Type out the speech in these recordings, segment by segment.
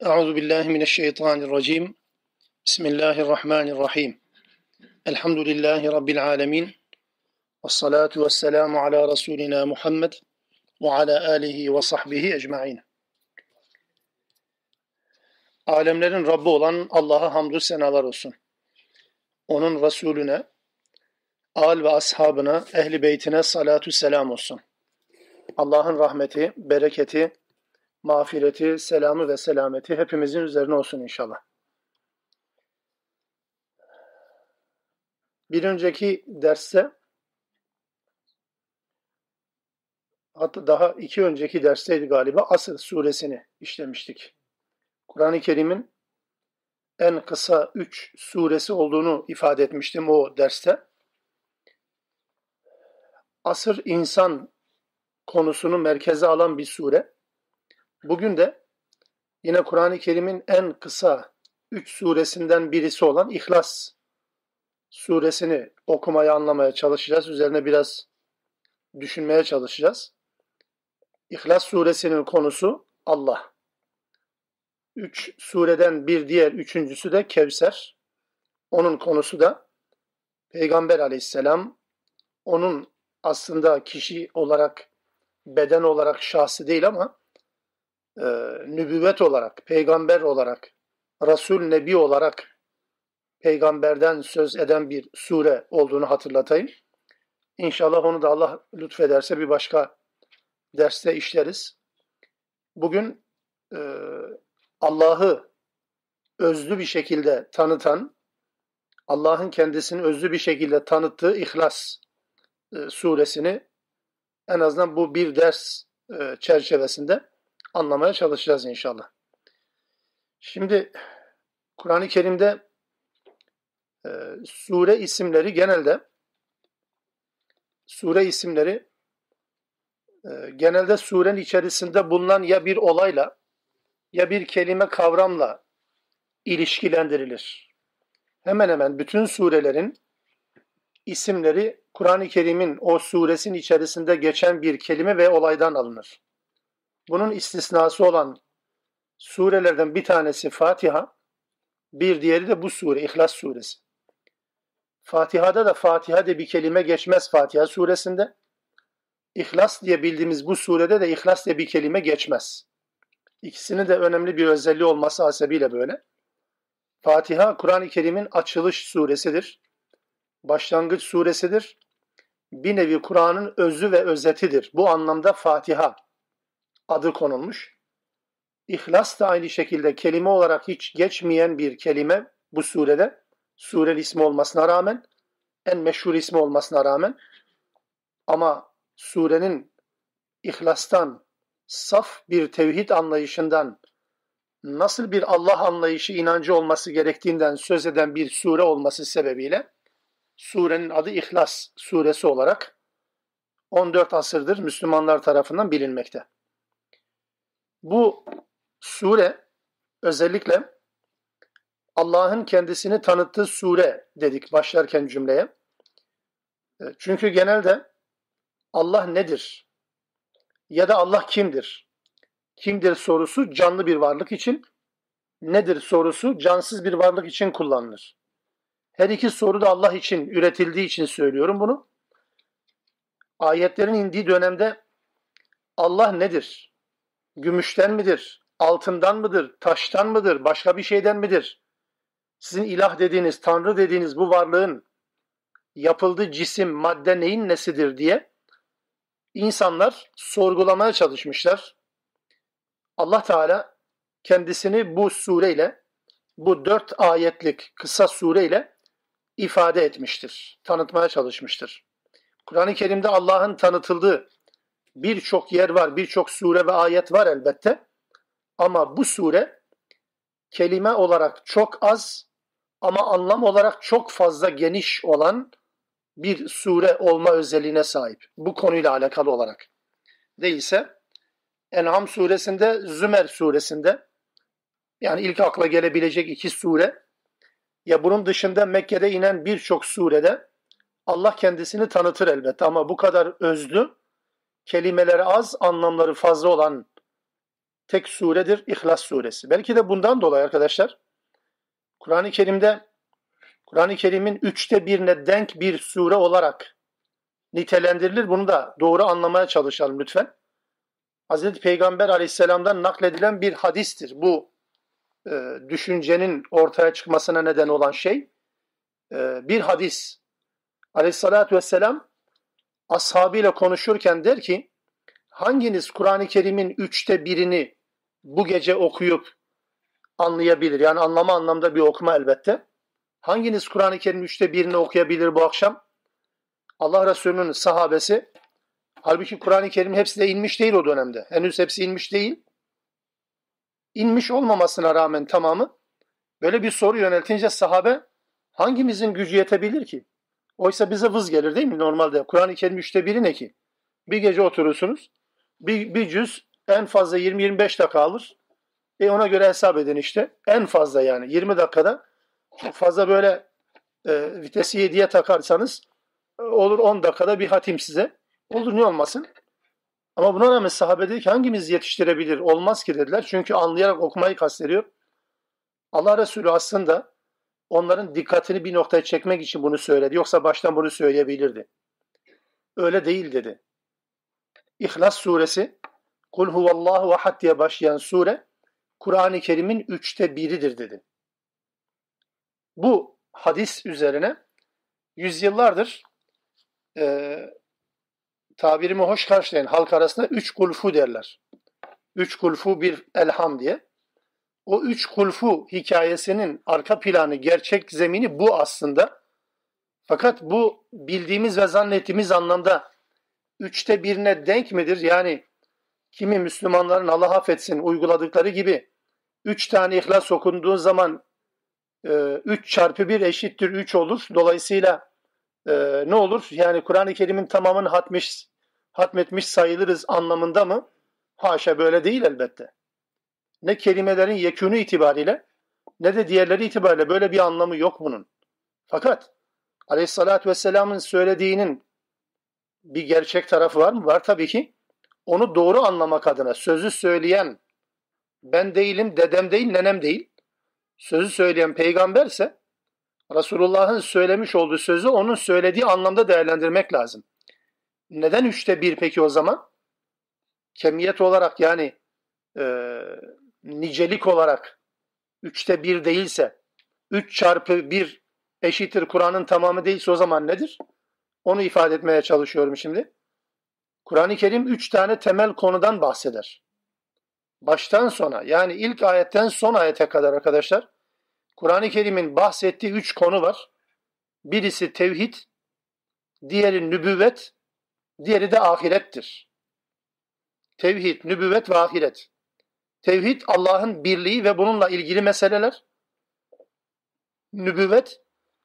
Euzu billahi mineşşeytanirracim. Bismillahirrahmanirrahim. Elhamdülillahi rabbil alamin. Ves salatu vesselamu ala rasulina Muhammed ve ala alihi ve sahbihi ecmaîn. Alemlerin Rabbi olan Allah'a hamdü senalar olsun. Onun Resulüne, al ve ashabına, ehli beytine salatu selam olsun. Allah'ın rahmeti, bereketi, mağfireti, selamı ve selameti hepimizin üzerine olsun inşallah. Bir önceki derste hatta daha iki önceki dersteydi galiba Asr suresini işlemiştik. Kur'an-ı Kerim'in en kısa üç suresi olduğunu ifade etmiştim o derste. Asır insan konusunu merkeze alan bir sure. Bugün de yine Kur'an-ı Kerim'in en kısa üç suresinden birisi olan İhlas suresini okumaya, anlamaya çalışacağız. Üzerine biraz düşünmeye çalışacağız. İhlas suresinin konusu Allah. Üç sureden bir diğer üçüncüsü de Kevser. Onun konusu da Peygamber aleyhisselam. Onun aslında kişi olarak, beden olarak şahsı değil ama e, nübüvvet olarak, peygamber olarak, Resul Nebi olarak peygamberden söz eden bir sure olduğunu hatırlatayım. İnşallah onu da Allah lütfederse bir başka derste işleriz. Bugün e, Allah'ı özlü bir şekilde tanıtan, Allah'ın kendisini özlü bir şekilde tanıttığı İhlas e, suresini en azından bu bir ders e, çerçevesinde anlamaya çalışacağız inşallah. Şimdi Kur'an-ı Kerim'de e, sure isimleri genelde sure isimleri e, genelde surenin içerisinde bulunan ya bir olayla ya bir kelime kavramla ilişkilendirilir. Hemen hemen bütün surelerin isimleri Kur'an-ı Kerim'in o suresin içerisinde geçen bir kelime ve olaydan alınır. Bunun istisnası olan surelerden bir tanesi Fatiha, bir diğeri de bu sure, İhlas suresi. Fatiha'da da Fatiha diye bir kelime geçmez Fatiha suresinde. İhlas diye bildiğimiz bu surede de İhlas diye bir kelime geçmez. İkisinin de önemli bir özelliği olması hasebiyle böyle. Fatiha, Kur'an-ı Kerim'in açılış suresidir. Başlangıç suresidir. Bir nevi Kur'an'ın özü ve özetidir. Bu anlamda Fatiha adı konulmuş. İhlas da aynı şekilde kelime olarak hiç geçmeyen bir kelime bu surede. Surenin ismi olmasına rağmen, en meşhur ismi olmasına rağmen ama surenin ihlastan, saf bir tevhid anlayışından, nasıl bir Allah anlayışı, inancı olması gerektiğinden söz eden bir sure olması sebebiyle surenin adı İhlas suresi olarak 14 asırdır Müslümanlar tarafından bilinmekte. Bu sure özellikle Allah'ın kendisini tanıttığı sure dedik başlarken cümleye. E, çünkü genelde Allah nedir? Ya da Allah kimdir? Kimdir sorusu canlı bir varlık için, nedir sorusu cansız bir varlık için kullanılır. Her iki soru da Allah için üretildiği için söylüyorum bunu. Ayetlerin indiği dönemde Allah nedir? Gümüşten midir? Altından mıdır? Taştan mıdır? Başka bir şeyden midir? Sizin ilah dediğiniz, tanrı dediğiniz bu varlığın yapıldığı cisim, madde neyin nesidir diye insanlar sorgulamaya çalışmışlar. Allah Teala kendisini bu sureyle, bu dört ayetlik kısa sureyle ifade etmiştir, tanıtmaya çalışmıştır. Kur'an-ı Kerim'de Allah'ın tanıtıldığı birçok yer var, birçok sure ve ayet var elbette. Ama bu sure kelime olarak çok az ama anlam olarak çok fazla geniş olan bir sure olma özelliğine sahip. Bu konuyla alakalı olarak. Değilse En'am suresinde, Zümer suresinde yani ilk akla gelebilecek iki sure ya bunun dışında Mekke'de inen birçok surede Allah kendisini tanıtır elbette ama bu kadar özlü kelimeleri az, anlamları fazla olan tek suredir İhlas suresi. Belki de bundan dolayı arkadaşlar Kur'an-ı Kerim'de Kur'an-ı Kerim'in üçte birine denk bir sure olarak nitelendirilir. Bunu da doğru anlamaya çalışalım lütfen. Hazreti Peygamber aleyhisselamdan nakledilen bir hadistir. Bu e, düşüncenin ortaya çıkmasına neden olan şey e, bir hadis. Aleyhissalatü vesselam ashabıyla konuşurken der ki hanginiz Kur'an-ı Kerim'in üçte birini bu gece okuyup anlayabilir? Yani anlama anlamda bir okuma elbette. Hanginiz Kur'an-ı Kerim'in üçte birini okuyabilir bu akşam? Allah Resulü'nün sahabesi halbuki Kur'an-ı Kerim hepsi de inmiş değil o dönemde. Henüz hepsi inmiş değil. İnmiş olmamasına rağmen tamamı böyle bir soru yöneltince sahabe hangimizin gücü yetebilir ki? Oysa bize vız gelir değil mi normalde? Kur'an-ı Kerim üçte biri ne ki? Bir gece oturursunuz. Bir, bir cüz en fazla 20-25 dakika alır. E ona göre hesap edin işte. En fazla yani 20 dakikada fazla böyle e, vitesi 7'ye takarsanız e, olur 10 dakikada bir hatim size. Olur ne olmasın? Ama buna rağmen sahabe dedi ki hangimiz yetiştirebilir? Olmaz ki dediler. Çünkü anlayarak okumayı kastediyor. Allah Resulü aslında onların dikkatini bir noktaya çekmek için bunu söyledi. Yoksa baştan bunu söyleyebilirdi. Öyle değil dedi. İhlas suresi Kul huvallahu ahad diye başlayan sure Kur'an-ı Kerim'in üçte biridir dedi. Bu hadis üzerine yüzyıllardır e, tabirimi hoş karşılayan halk arasında üç kulfu derler. Üç kulfu bir elham diye. O üç kulfu hikayesinin arka planı, gerçek zemini bu aslında. Fakat bu bildiğimiz ve zannettiğimiz anlamda üçte birine denk midir? Yani kimi Müslümanların Allah affetsin uyguladıkları gibi üç tane ihlas okunduğu zaman e, üç çarpı bir eşittir üç olur. Dolayısıyla e, ne olur? Yani Kur'an-ı Kerim'in tamamını hatmiş, hatmetmiş sayılırız anlamında mı? Haşa böyle değil elbette. Ne kelimelerin yekünü itibariyle ne de diğerleri itibariyle böyle bir anlamı yok bunun. Fakat Aleyhissalatü Vesselam'ın söylediğinin bir gerçek tarafı var mı? Var tabii ki. Onu doğru anlamak adına sözü söyleyen ben değilim, dedem değil, nenem değil. Sözü söyleyen peygamberse Resulullah'ın söylemiş olduğu sözü onun söylediği anlamda değerlendirmek lazım. Neden üçte bir peki o zaman? Kemiyet olarak yani e, nicelik olarak üçte bir değilse, üç çarpı bir eşittir Kur'an'ın tamamı değilse o zaman nedir? Onu ifade etmeye çalışıyorum şimdi. Kur'an-ı Kerim üç tane temel konudan bahseder. Baştan sona yani ilk ayetten son ayete kadar arkadaşlar Kur'an-ı Kerim'in bahsettiği üç konu var. Birisi tevhid, diğeri nübüvvet, diğeri de ahirettir. Tevhid, nübüvvet ve ahiret. Tevhid Allah'ın birliği ve bununla ilgili meseleler. Nübüvvet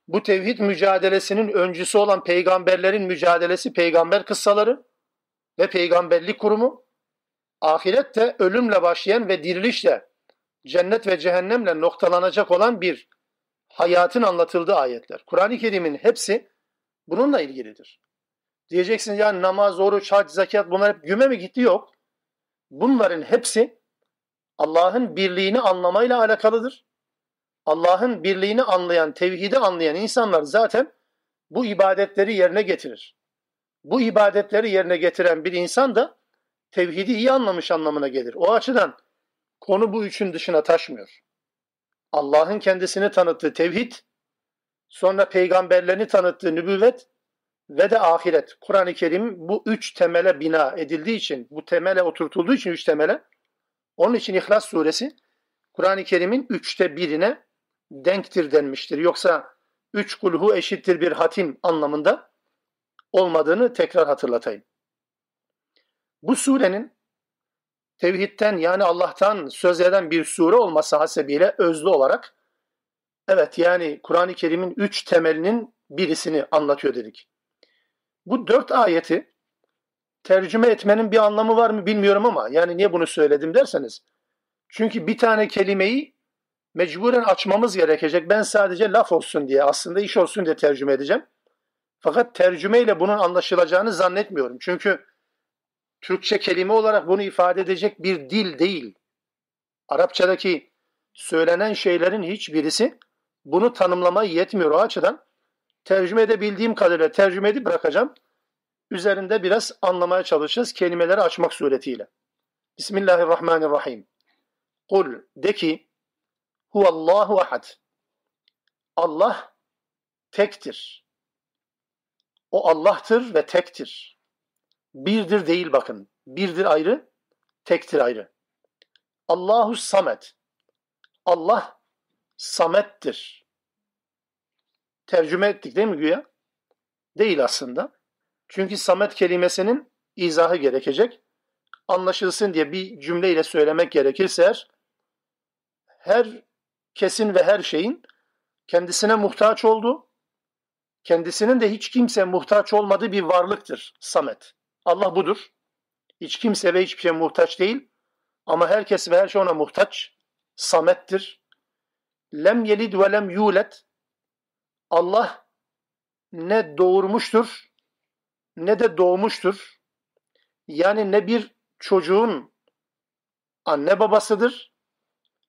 bu tevhid mücadelesinin öncüsü olan peygamberlerin mücadelesi, peygamber kıssaları ve peygamberlik kurumu. Ahiret de ölümle başlayan ve dirilişle, cennet ve cehennemle noktalanacak olan bir hayatın anlatıldığı ayetler. Kur'an-ı Kerim'in hepsi bununla ilgilidir. Diyeceksin ya namaz, oruç, hac, zekat bunlar hep güme mi gitti? Yok. Bunların hepsi Allah'ın birliğini anlamayla alakalıdır. Allah'ın birliğini anlayan, tevhidi anlayan insanlar zaten bu ibadetleri yerine getirir. Bu ibadetleri yerine getiren bir insan da tevhidi iyi anlamış anlamına gelir. O açıdan konu bu üçün dışına taşmıyor. Allah'ın kendisini tanıttığı tevhid, sonra peygamberlerini tanıttığı nübüvvet ve de ahiret. Kur'an-ı Kerim bu üç temele bina edildiği için, bu temele oturtulduğu için üç temele, onun için İhlas suresi Kur'an-ı Kerim'in üçte birine denktir denmiştir. Yoksa üç kulhu eşittir bir hatim anlamında olmadığını tekrar hatırlatayım. Bu surenin tevhidten yani Allah'tan söz eden bir sure olması hasebiyle özlü olarak evet yani Kur'an-ı Kerim'in üç temelinin birisini anlatıyor dedik. Bu dört ayeti tercüme etmenin bir anlamı var mı bilmiyorum ama yani niye bunu söyledim derseniz. Çünkü bir tane kelimeyi mecburen açmamız gerekecek. Ben sadece laf olsun diye aslında iş olsun diye tercüme edeceğim. Fakat tercümeyle bunun anlaşılacağını zannetmiyorum. Çünkü Türkçe kelime olarak bunu ifade edecek bir dil değil. Arapçadaki söylenen şeylerin hiçbirisi bunu tanımlamaya yetmiyor o açıdan. Tercüme edebildiğim kadarıyla tercüme edip bırakacağım. Üzerinde biraz anlamaya çalışacağız kelimeleri açmak suretiyle. Bismillahirrahmanirrahim. Kul de ki huvallahu ahad. Allah tektir. O Allah'tır ve tektir. Birdir değil bakın. Birdir ayrı, tektir ayrı. Allahu samet. Allah samettir. Tercüme ettik değil mi güya? Değil aslında. Çünkü samet kelimesinin izahı gerekecek. Anlaşılsın diye bir cümleyle söylemek gerekirse eğer, her kesin ve her şeyin kendisine muhtaç olduğu, kendisinin de hiç kimse muhtaç olmadığı bir varlıktır Samet. Allah budur. Hiç kimse ve hiçbir şeye muhtaç değil. Ama herkes ve her şey ona muhtaç. Samettir. Lem yelid ve lem yulet. Allah ne doğurmuştur ne de doğmuştur. Yani ne bir çocuğun anne babasıdır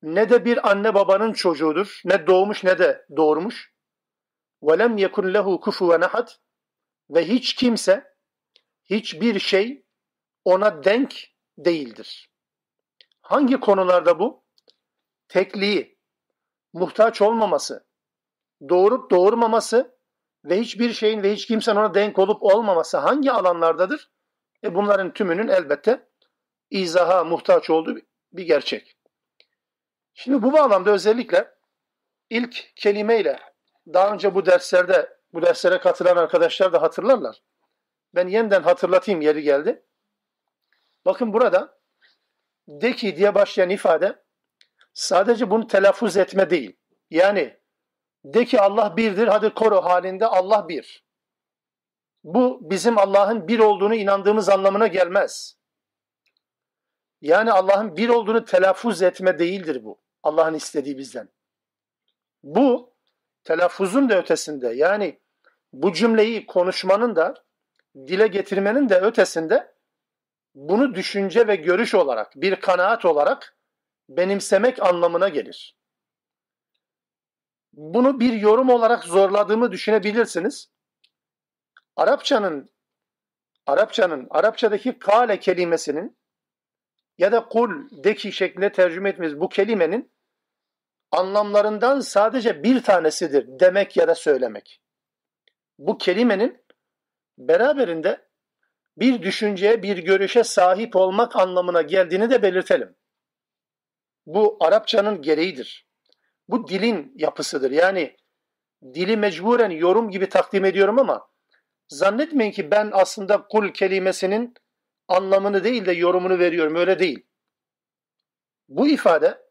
ne de bir anne babanın çocuğudur. Ne doğmuş ne de doğurmuş. وَلَمْ يَكُنْ لَهُ كُفُوًا اَحَدٍ Ve hiç kimse, hiçbir şey ona denk değildir. Hangi konularda bu? Tekliği, muhtaç olmaması, doğurup doğurmaması ve hiçbir şeyin ve hiç kimsenin ona denk olup olmaması hangi alanlardadır? E bunların tümünün elbette izaha muhtaç olduğu bir gerçek. Şimdi bu bağlamda özellikle ilk kelimeyle daha önce bu derslerde bu derslere katılan arkadaşlar da hatırlarlar. Ben yeniden hatırlatayım yeri geldi. Bakın burada de ki diye başlayan ifade sadece bunu telaffuz etme değil. Yani de ki Allah birdir hadi koro halinde Allah bir. Bu bizim Allah'ın bir olduğunu inandığımız anlamına gelmez. Yani Allah'ın bir olduğunu telaffuz etme değildir bu. Allah'ın istediği bizden. Bu telaffuzun da ötesinde yani bu cümleyi konuşmanın da dile getirmenin de ötesinde bunu düşünce ve görüş olarak, bir kanaat olarak benimsemek anlamına gelir. Bunu bir yorum olarak zorladığımı düşünebilirsiniz. Arapçanın Arapçanın Arapçadaki kale kelimesinin ya da kul deki şeklinde tercüme etmemiz bu kelimenin anlamlarından sadece bir tanesidir demek ya da söylemek. Bu kelimenin beraberinde bir düşünceye, bir görüşe sahip olmak anlamına geldiğini de belirtelim. Bu Arapçanın gereğidir. Bu dilin yapısıdır. Yani dili mecburen yorum gibi takdim ediyorum ama zannetmeyin ki ben aslında kul kelimesinin anlamını değil de yorumunu veriyorum. Öyle değil. Bu ifade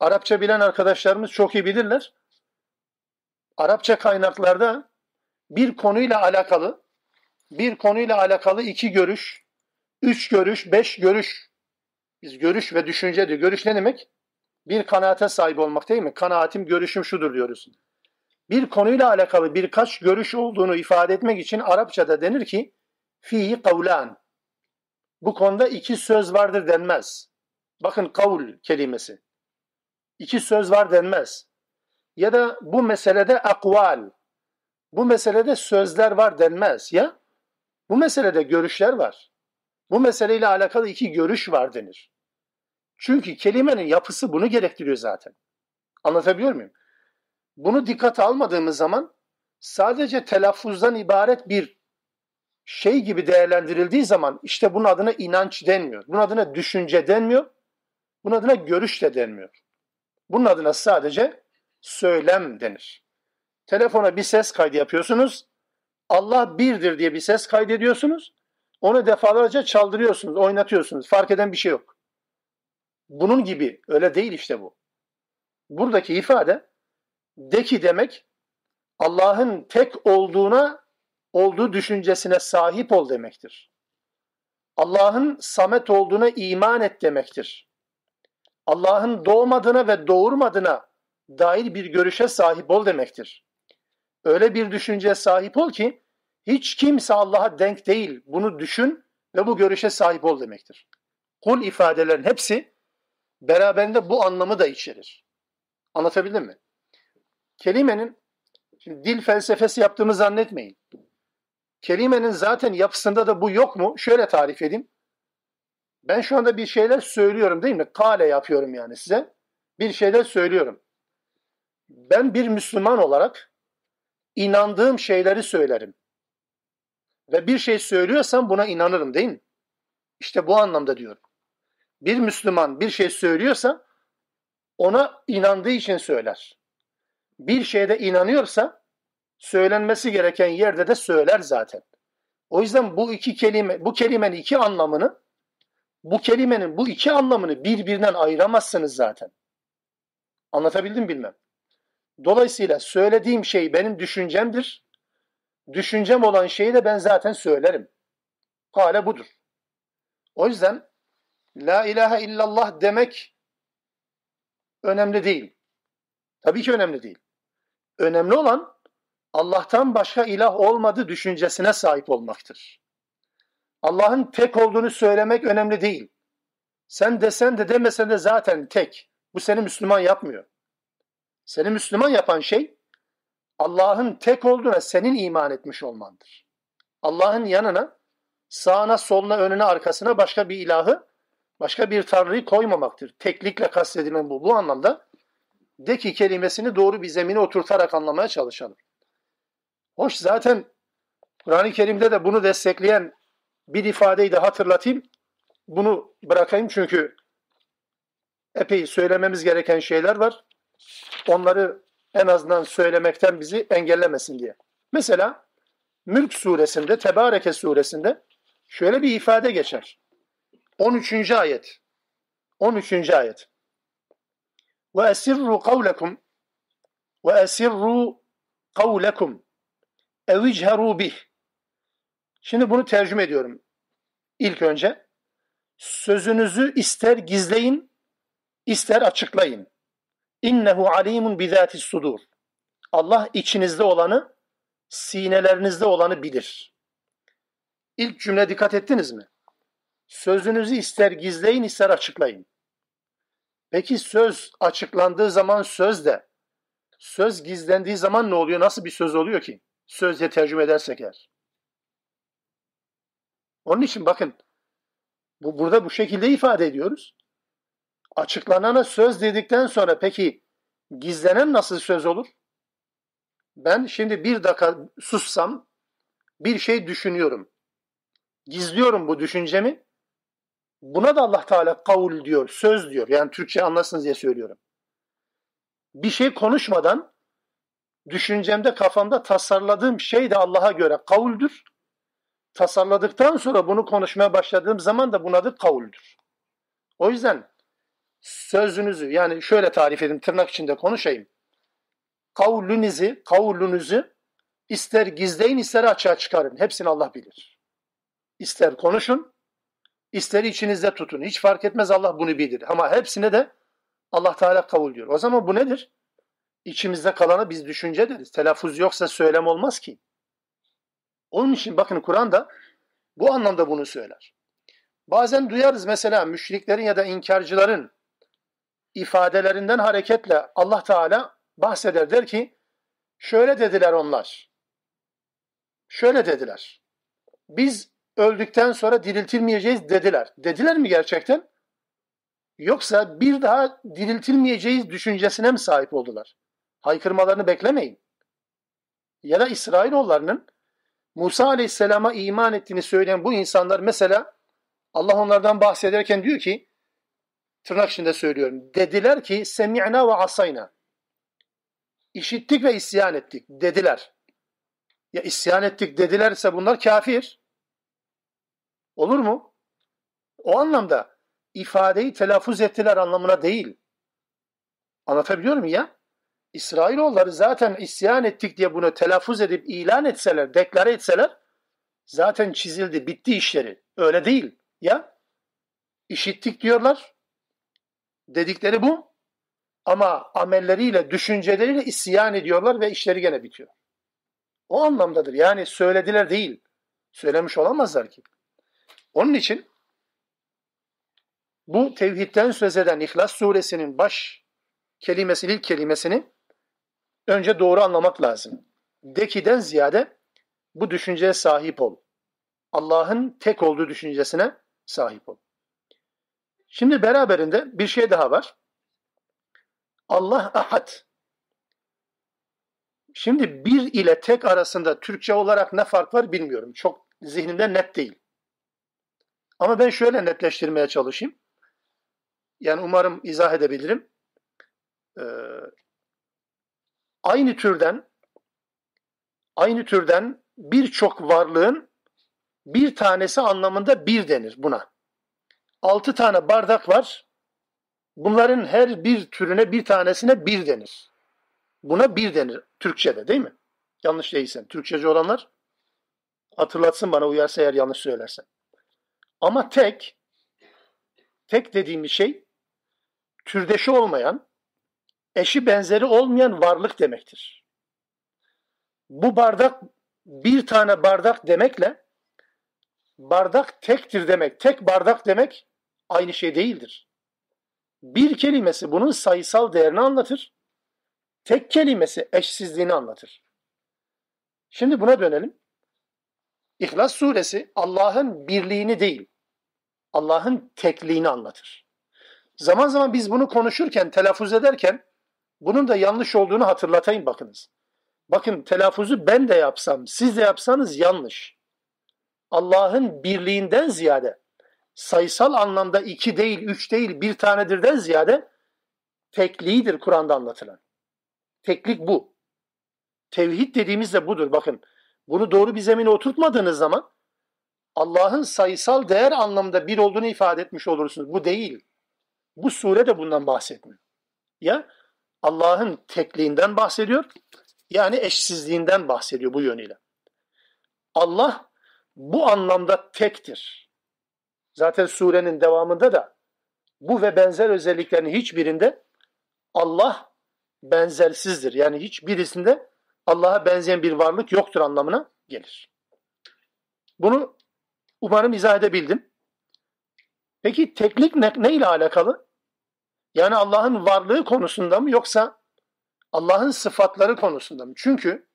Arapça bilen arkadaşlarımız çok iyi bilirler. Arapça kaynaklarda bir konuyla alakalı bir konuyla alakalı iki görüş, üç görüş, beş görüş. Biz görüş ve düşünce diyor. Görüş ne demek? Bir kanaate sahip olmak değil mi? Kanaatim, görüşüm şudur diyoruz. Bir konuyla alakalı birkaç görüş olduğunu ifade etmek için Arapçada denir ki fihi kavlan. Bu konuda iki söz vardır denmez. Bakın kavul kelimesi. İki söz var denmez. Ya da bu meselede akval. Bu meselede sözler var denmez ya. Bu meselede görüşler var. Bu meseleyle alakalı iki görüş var denir. Çünkü kelimenin yapısı bunu gerektiriyor zaten. Anlatabiliyor muyum? Bunu dikkate almadığımız zaman sadece telaffuzdan ibaret bir şey gibi değerlendirildiği zaman işte bunun adına inanç denmiyor. Bunun adına düşünce denmiyor. Bunun adına görüş de denmiyor. Bunun adına sadece söylem denir. Telefona bir ses kaydı yapıyorsunuz. Allah birdir diye bir ses kaydediyorsunuz. Onu defalarca çaldırıyorsunuz, oynatıyorsunuz. Fark eden bir şey yok. Bunun gibi öyle değil işte bu. Buradaki ifade de ki demek Allah'ın tek olduğuna olduğu düşüncesine sahip ol demektir. Allah'ın samet olduğuna iman et demektir. Allah'ın doğmadığına ve doğurmadığına dair bir görüşe sahip ol demektir. Öyle bir düşünceye sahip ol ki hiç kimse Allah'a denk değil. Bunu düşün ve bu görüşe sahip ol demektir. Kul ifadelerin hepsi beraberinde bu anlamı da içerir. Anlatabildim mi? Kelimenin şimdi dil felsefesi yaptığımı zannetmeyin. Kelimenin zaten yapısında da bu yok mu? Şöyle tarif edeyim. Ben şu anda bir şeyler söylüyorum değil mi? Kale yapıyorum yani size. Bir şeyler söylüyorum. Ben bir Müslüman olarak inandığım şeyleri söylerim. Ve bir şey söylüyorsam buna inanırım değil mi? İşte bu anlamda diyorum. Bir Müslüman bir şey söylüyorsa ona inandığı için söyler. Bir şeyde inanıyorsa söylenmesi gereken yerde de söyler zaten. O yüzden bu iki kelime, bu kelimenin iki anlamını, bu kelimenin bu iki anlamını birbirinden ayıramazsınız zaten. Anlatabildim bilmem. Dolayısıyla söylediğim şey benim düşüncemdir. Düşüncem olan şeyi de ben zaten söylerim. Hale budur. O yüzden La ilahe illallah demek önemli değil. Tabii ki önemli değil. Önemli olan Allah'tan başka ilah olmadığı düşüncesine sahip olmaktır. Allah'ın tek olduğunu söylemek önemli değil. Sen desen de demesen de zaten tek. Bu seni Müslüman yapmıyor. Seni Müslüman yapan şey Allah'ın tek olduğuna senin iman etmiş olmandır. Allah'ın yanına, sağına, soluna, önüne, arkasına başka bir ilahı, başka bir tanrıyı koymamaktır. Teklikle kastedilen bu. Bu anlamda de ki kelimesini doğru bir zemine oturtarak anlamaya çalışalım. Hoş zaten Kur'an-ı Kerim'de de bunu destekleyen bir ifadeyi de hatırlatayım. Bunu bırakayım çünkü epey söylememiz gereken şeyler var. Onları en azından söylemekten bizi engellemesin diye. Mesela Mülk suresinde, Tebareke suresinde şöyle bir ifade geçer. 13. ayet. 13. ayet. Ve esirru kavlekum ve esirru kavlekum ev icheru bih. Şimdi bunu tercüme ediyorum. İlk önce sözünüzü ister gizleyin, ister açıklayın. İnnehu alimun bizati sudur. Allah içinizde olanı, sinelerinizde olanı bilir. İlk cümle dikkat ettiniz mi? Sözünüzü ister gizleyin, ister açıklayın. Peki söz açıklandığı zaman söz de, söz gizlendiği zaman ne oluyor? Nasıl bir söz oluyor ki? Sözle tercüme edersek eğer. Onun için bakın, bu burada bu şekilde ifade ediyoruz. Açıklanana söz dedikten sonra peki gizlenen nasıl söz olur? Ben şimdi bir dakika sussam bir şey düşünüyorum. Gizliyorum bu düşüncemi. Buna da Allah Teala kavul diyor, söz diyor. Yani Türkçe anlasınız diye söylüyorum. Bir şey konuşmadan düşüncemde, kafamda tasarladığım şey de Allah'a göre kavuldür. Tasarladıktan sonra bunu konuşmaya başladığım zaman da buna adı kavuldür. O yüzden sözünüzü yani şöyle tarif edeyim tırnak içinde konuşayım. Kavlünüzü, kavlünüzü ister gizleyin ister açığa çıkarın. Hepsini Allah bilir. İster konuşun, ister içinizde tutun. Hiç fark etmez Allah bunu bilir. Ama hepsine de Allah Teala kavul diyor. O zaman bu nedir? İçimizde kalanı biz düşünce deriz. Telaffuz yoksa söylem olmaz ki. Onun için bakın Kur'an da bu anlamda bunu söyler. Bazen duyarız mesela müşriklerin ya da inkarcıların ifadelerinden hareketle Allah Teala bahseder der ki şöyle dediler onlar. Şöyle dediler. Biz öldükten sonra diriltilmeyeceğiz dediler. Dediler mi gerçekten? Yoksa bir daha diriltilmeyeceğiz düşüncesine mi sahip oldular? Haykırmalarını beklemeyin. Ya da İsrailoğullarının Musa Aleyhisselam'a iman ettiğini söyleyen bu insanlar mesela Allah onlardan bahsederken diyor ki tırnak içinde söylüyorum. Dediler ki semi'na ve asayna. İşittik ve isyan ettik dediler. Ya isyan ettik dedilerse bunlar kafir. Olur mu? O anlamda ifadeyi telaffuz ettiler anlamına değil. Anlatabiliyor muyum ya? İsrailoğulları zaten isyan ettik diye bunu telaffuz edip ilan etseler, deklare etseler zaten çizildi, bitti işleri. Öyle değil. Ya işittik diyorlar. Dedikleri bu. Ama amelleriyle, düşünceleriyle isyan ediyorlar ve işleri gene bitiyor. O anlamdadır. Yani söylediler değil. Söylemiş olamazlar ki. Onun için bu tevhidden söz eden İhlas suresinin baş kelimesini, ilk kelimesini önce doğru anlamak lazım. Dekiden ziyade bu düşünceye sahip ol. Allah'ın tek olduğu düşüncesine sahip ol. Şimdi beraberinde bir şey daha var. Allah ahad. Şimdi bir ile tek arasında Türkçe olarak ne fark var bilmiyorum. Çok zihnimde net değil. Ama ben şöyle netleştirmeye çalışayım. Yani umarım izah edebilirim. Ee, aynı türden aynı türden birçok varlığın bir tanesi anlamında bir denir buna. Altı tane bardak var. Bunların her bir türüne bir tanesine bir denir. Buna bir denir Türkçe'de değil mi? Yanlış değilsen. Türkçeci olanlar hatırlatsın bana uyarsa eğer yanlış söylersen. Ama tek, tek dediğimiz şey türdeşi olmayan, eşi benzeri olmayan varlık demektir. Bu bardak bir tane bardak demekle bardak tektir demek, tek bardak demek aynı şey değildir. Bir kelimesi bunun sayısal değerini anlatır. Tek kelimesi eşsizliğini anlatır. Şimdi buna dönelim. İhlas suresi Allah'ın birliğini değil, Allah'ın tekliğini anlatır. Zaman zaman biz bunu konuşurken, telaffuz ederken bunun da yanlış olduğunu hatırlatayım bakınız. Bakın telaffuzu ben de yapsam, siz de yapsanız yanlış. Allah'ın birliğinden ziyade sayısal anlamda iki değil, üç değil, bir tanedirden ziyade tekliğidir Kur'an'da anlatılan. Teklik bu. Tevhid dediğimiz de budur. Bakın bunu doğru bir zemine oturtmadığınız zaman Allah'ın sayısal değer anlamda bir olduğunu ifade etmiş olursunuz. Bu değil. Bu sure de bundan bahsetmiyor. Ya Allah'ın tekliğinden bahsediyor yani eşsizliğinden bahsediyor bu yönüyle. Allah bu anlamda tektir. Zaten surenin devamında da bu ve benzer özelliklerin hiçbirinde Allah benzersizdir. Yani hiçbirisinde Allah'a benzeyen bir varlık yoktur anlamına gelir. Bunu umarım izah edebildim. Peki teklik ne, ne ile alakalı? Yani Allah'ın varlığı konusunda mı yoksa Allah'ın sıfatları konusunda mı? Çünkü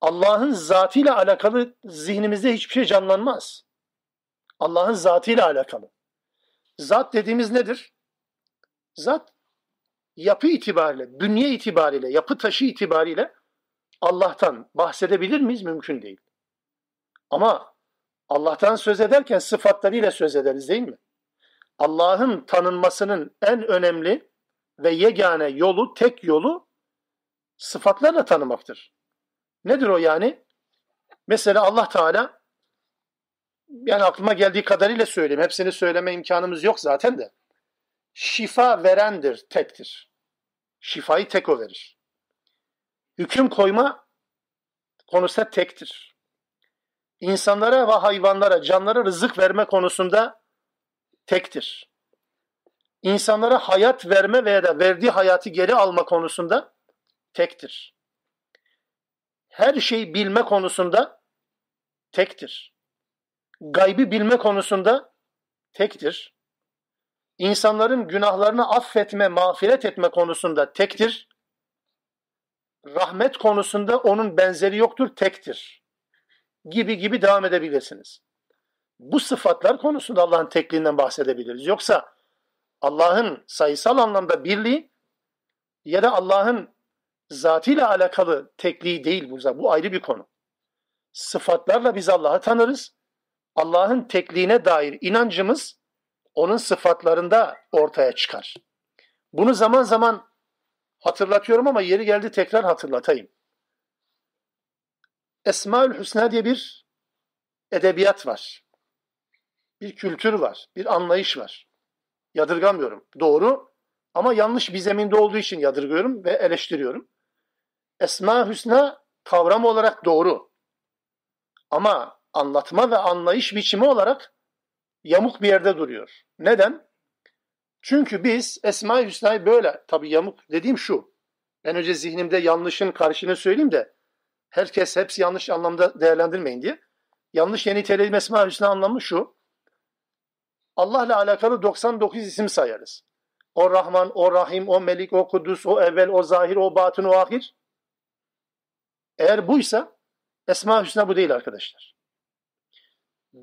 Allah'ın zatıyla alakalı zihnimizde hiçbir şey canlanmaz. Allah'ın zatıyla alakalı. Zat dediğimiz nedir? Zat yapı itibariyle, bünye itibariyle, yapı taşı itibariyle Allah'tan bahsedebilir miyiz? Mümkün değil. Ama Allah'tan söz ederken sıfatlarıyla söz ederiz değil mi? Allah'ın tanınmasının en önemli ve yegane yolu, tek yolu sıfatlarla tanımaktır. Nedir o yani? Mesela Allah Teala yani aklıma geldiği kadarıyla söyleyeyim. Hepsini söyleme imkanımız yok zaten de. Şifa verendir, tektir. Şifayı tek o verir. Hüküm koyma konusunda tektir. İnsanlara ve hayvanlara, canlara rızık verme konusunda tektir. İnsanlara hayat verme veya da verdiği hayatı geri alma konusunda tektir. Her şeyi bilme konusunda tektir. Gaybı bilme konusunda tektir. İnsanların günahlarını affetme, mağfiret etme konusunda tektir. Rahmet konusunda onun benzeri yoktur, tektir. Gibi gibi devam edebilirsiniz. Bu sıfatlar konusunda Allah'ın tekliğinden bahsedebiliriz. Yoksa Allah'ın sayısal anlamda birliği ya da Allah'ın zatıyla alakalı tekliği değil bu. Bu ayrı bir konu. Sıfatlarla biz Allah'ı tanırız. Allah'ın tekliğine dair inancımız onun sıfatlarında ortaya çıkar. Bunu zaman zaman hatırlatıyorum ama yeri geldi tekrar hatırlatayım. Esmaül Hüsna diye bir edebiyat var. Bir kültür var, bir anlayış var. Yadırgamıyorum. Doğru ama yanlış bir zeminde olduğu için yadırgıyorum ve eleştiriyorum. Esma Hüsna kavram olarak doğru. Ama anlatma ve anlayış biçimi olarak yamuk bir yerde duruyor. Neden? Çünkü biz Esma-i Hüsna'yı böyle, tabi yamuk dediğim şu. En önce zihnimde yanlışın karşını söyleyeyim de herkes hepsi yanlış anlamda değerlendirmeyin diye. Yanlış yeni nitelediğim Esma-i Hüsna anlamı şu. Allah'la alakalı 99 isim sayarız. O Rahman, o Rahim, o Melik, o Kudüs, o Evvel, o Zahir, o Batın, o Ahir. Eğer buysa Esma Hüsna bu değil arkadaşlar.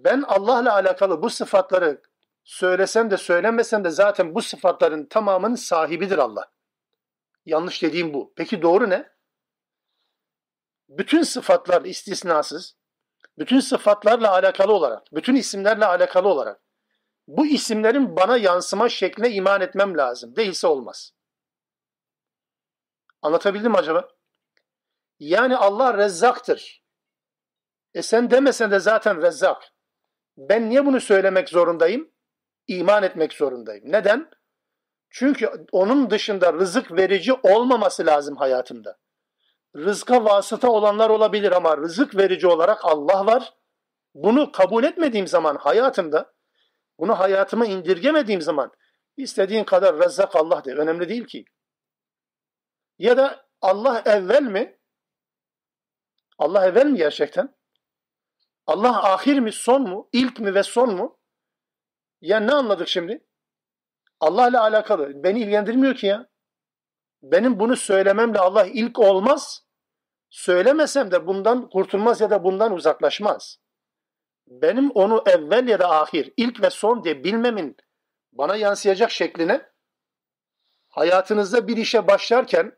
Ben Allah'la alakalı bu sıfatları söylesem de söylemesem de zaten bu sıfatların tamamının sahibidir Allah. Yanlış dediğim bu. Peki doğru ne? Bütün sıfatlar istisnasız, bütün sıfatlarla alakalı olarak, bütün isimlerle alakalı olarak bu isimlerin bana yansıma şekline iman etmem lazım. Değilse olmaz. Anlatabildim mi acaba? Yani Allah rezzaktır. E sen demesen de zaten rezzak. Ben niye bunu söylemek zorundayım? İman etmek zorundayım. Neden? Çünkü onun dışında rızık verici olmaması lazım hayatımda. Rızka vasıta olanlar olabilir ama rızık verici olarak Allah var. Bunu kabul etmediğim zaman hayatımda, bunu hayatıma indirgemediğim zaman istediğin kadar rezzak Allah de. Önemli değil ki. Ya da Allah evvel mi? Allah evvel mi gerçekten? Allah ahir mi, son mu, ilk mi ve son mu? Ya ne anladık şimdi? Allah ile alakalı. Beni ilgilendirmiyor ki ya. Benim bunu söylememle Allah ilk olmaz. Söylemesem de bundan kurtulmaz ya da bundan uzaklaşmaz. Benim onu evvel ya da ahir, ilk ve son diye bilmemin bana yansıyacak şekline hayatınızda bir işe başlarken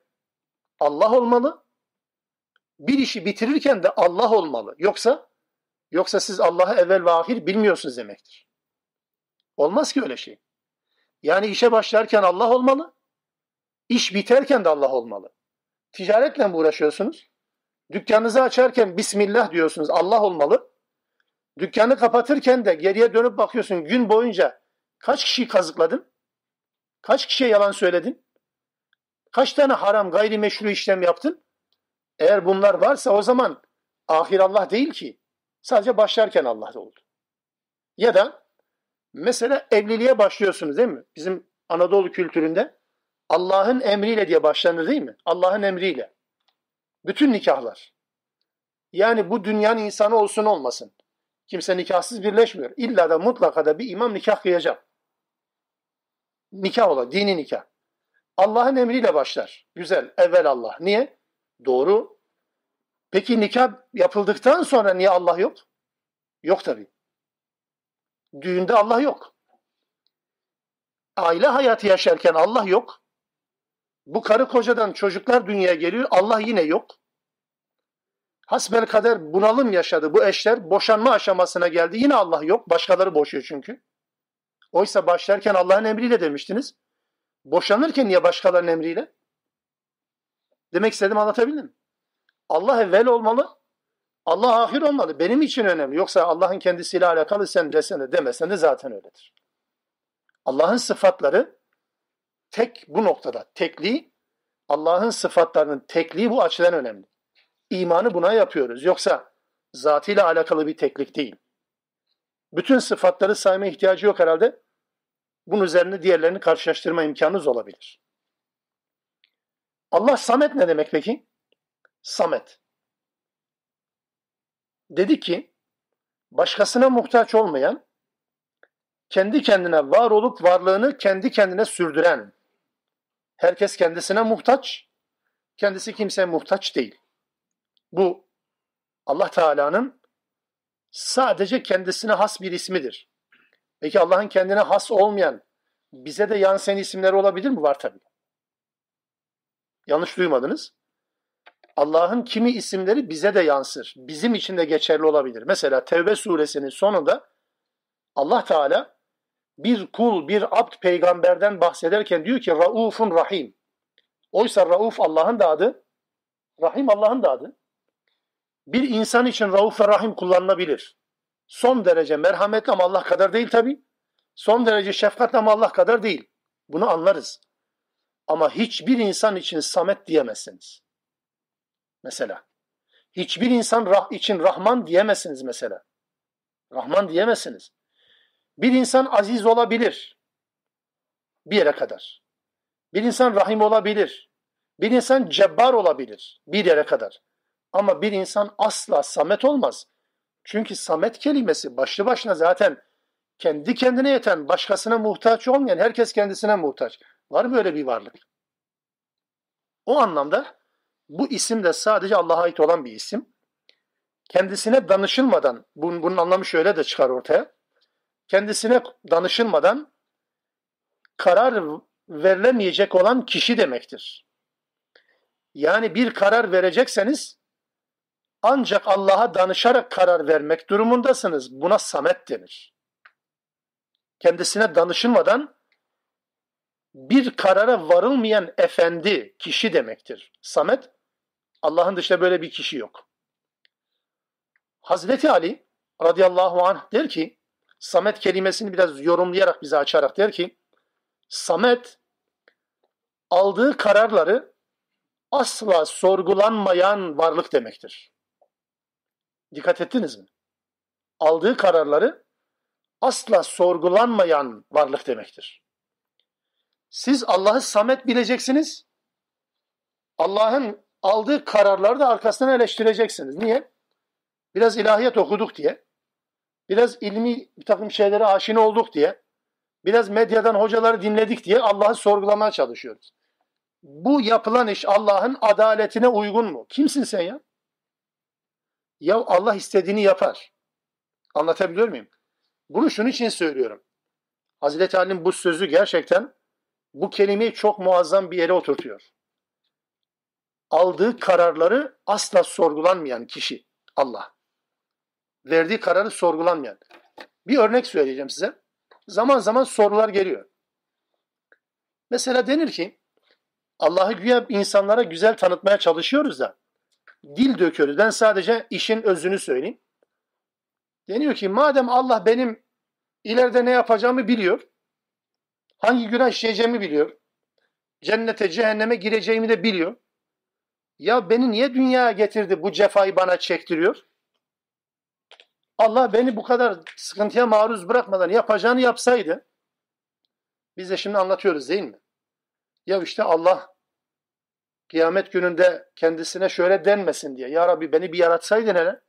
Allah olmalı. Bir işi bitirirken de Allah olmalı. Yoksa yoksa siz Allah'ı evvel ve ahir bilmiyorsunuz demektir. Olmaz ki öyle şey. Yani işe başlarken Allah olmalı. İş biterken de Allah olmalı. Ticaretle mi uğraşıyorsunuz? Dükkanınızı açarken Bismillah diyorsunuz. Allah olmalı. Dükkanı kapatırken de geriye dönüp bakıyorsun gün boyunca kaç kişiyi kazıkladın? Kaç kişiye yalan söyledin? Kaç tane haram gayrimeşru işlem yaptın? Eğer bunlar varsa o zaman ahir Allah değil ki. Sadece başlarken Allah'da oldu. Ya da mesela evliliğe başlıyorsunuz değil mi? Bizim Anadolu kültüründe Allah'ın emriyle diye başlanır değil mi? Allah'ın emriyle. Bütün nikahlar. Yani bu dünyanın insanı olsun olmasın. Kimse nikahsız birleşmiyor. İlla da mutlaka da bir imam nikah kıyacak. Nikah ola, dini nikah. Allah'ın emriyle başlar. Güzel, evvel Allah. Niye? Doğru. Peki nikah yapıldıktan sonra niye Allah yok? Yok tabi. Düğünde Allah yok. Aile hayatı yaşarken Allah yok. Bu karı kocadan çocuklar dünyaya geliyor. Allah yine yok. Hasbel kader bunalım yaşadı bu eşler. Boşanma aşamasına geldi. Yine Allah yok. Başkaları boşuyor çünkü. Oysa başlarken Allah'ın emriyle demiştiniz. Boşanırken niye başkalarının emriyle? Demek istedim anlatabildim. Allah evvel olmalı. Allah ahir olmalı. Benim için önemli. Yoksa Allah'ın kendisiyle alakalı sen desene demesen de zaten öyledir. Allah'ın sıfatları tek bu noktada. Tekliği, Allah'ın sıfatlarının tekliği bu açıdan önemli. İmanı buna yapıyoruz. Yoksa zatıyla alakalı bir teklik değil. Bütün sıfatları sayma ihtiyacı yok herhalde. Bunun üzerine diğerlerini karşılaştırma imkanınız olabilir. Allah Samet ne demek peki? Samet. Dedi ki, başkasına muhtaç olmayan, kendi kendine var olup varlığını kendi kendine sürdüren, herkes kendisine muhtaç, kendisi kimseye muhtaç değil. Bu Allah Teala'nın sadece kendisine has bir ismidir. Peki Allah'ın kendine has olmayan, bize de yansıyan isimleri olabilir mi? Var tabii. Yanlış duymadınız. Allah'ın kimi isimleri bize de yansır. Bizim için de geçerli olabilir. Mesela Tevbe suresinin sonunda Allah Teala bir kul, bir abd peygamberden bahsederken diyor ki Raufun Rahim. Oysa Rauf Allah'ın da adı, Rahim Allah'ın da adı. Bir insan için Rauf ve Rahim kullanılabilir. Son derece merhametli ama Allah kadar değil tabi. Son derece şefkatli ama Allah kadar değil. Bunu anlarız. Ama hiçbir insan için Samet diyemezsiniz. Mesela. Hiçbir insan rah için Rahman diyemezsiniz mesela. Rahman diyemezsiniz. Bir insan aziz olabilir. Bir yere kadar. Bir insan rahim olabilir. Bir insan cebbar olabilir. Bir yere kadar. Ama bir insan asla samet olmaz. Çünkü samet kelimesi başlı başına zaten kendi kendine yeten, başkasına muhtaç olmayan, herkes kendisine muhtaç. Var mı öyle bir varlık? O anlamda bu isim de sadece Allah'a ait olan bir isim. Kendisine danışılmadan, bunun, bunun anlamı şöyle de çıkar ortaya. Kendisine danışılmadan karar verilemeyecek olan kişi demektir. Yani bir karar verecekseniz ancak Allah'a danışarak karar vermek durumundasınız. Buna samet denir. Kendisine danışılmadan bir karara varılmayan efendi, kişi demektir. Samet, Allah'ın dışında böyle bir kişi yok. Hazreti Ali radıyallahu anh der ki, Samet kelimesini biraz yorumlayarak bize açarak der ki, Samet aldığı kararları asla sorgulanmayan varlık demektir. Dikkat ettiniz mi? Aldığı kararları asla sorgulanmayan varlık demektir. Siz Allah'ı samet bileceksiniz. Allah'ın aldığı kararları da arkasından eleştireceksiniz. Niye? Biraz ilahiyat okuduk diye. Biraz ilmi bir takım şeylere aşina olduk diye. Biraz medyadan hocaları dinledik diye Allah'ı sorgulamaya çalışıyoruz. Bu yapılan iş Allah'ın adaletine uygun mu? Kimsin sen ya? Ya Allah istediğini yapar. Anlatabiliyor muyum? Bunu şunun için söylüyorum. Hazreti Ali'nin bu sözü gerçekten bu kelimeyi çok muazzam bir yere oturtuyor. Aldığı kararları asla sorgulanmayan kişi Allah. Verdiği kararı sorgulanmayan. Bir örnek söyleyeceğim size. Zaman zaman sorular geliyor. Mesela denir ki Allah'ı güya insanlara güzel tanıtmaya çalışıyoruz da dil döküyoruz. Ben sadece işin özünü söyleyeyim. Deniyor ki madem Allah benim ileride ne yapacağımı biliyor. Hangi günah işleyeceğimi biliyor. Cennete, cehenneme gireceğimi de biliyor. Ya beni niye dünyaya getirdi bu cefayı bana çektiriyor? Allah beni bu kadar sıkıntıya maruz bırakmadan yapacağını yapsaydı biz de şimdi anlatıyoruz değil mi? Ya işte Allah kıyamet gününde kendisine şöyle denmesin diye. Ya Rabbi beni bir yaratsaydın hele.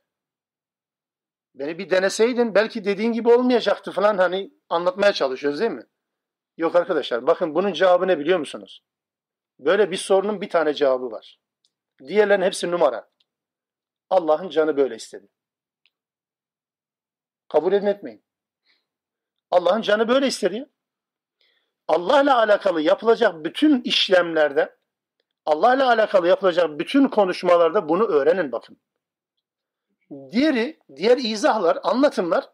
Beni bir deneseydin belki dediğin gibi olmayacaktı falan hani anlatmaya çalışıyoruz değil mi? Yok arkadaşlar bakın bunun cevabı ne biliyor musunuz? Böyle bir sorunun bir tane cevabı var. Diğerlerin hepsi numara. Allah'ın canı böyle istedi. Kabul edin etmeyin. Allah'ın canı böyle istedi. Allah'la alakalı yapılacak bütün işlemlerde, Allah'la alakalı yapılacak bütün konuşmalarda bunu öğrenin bakın. Diğeri, diğer izahlar, anlatımlar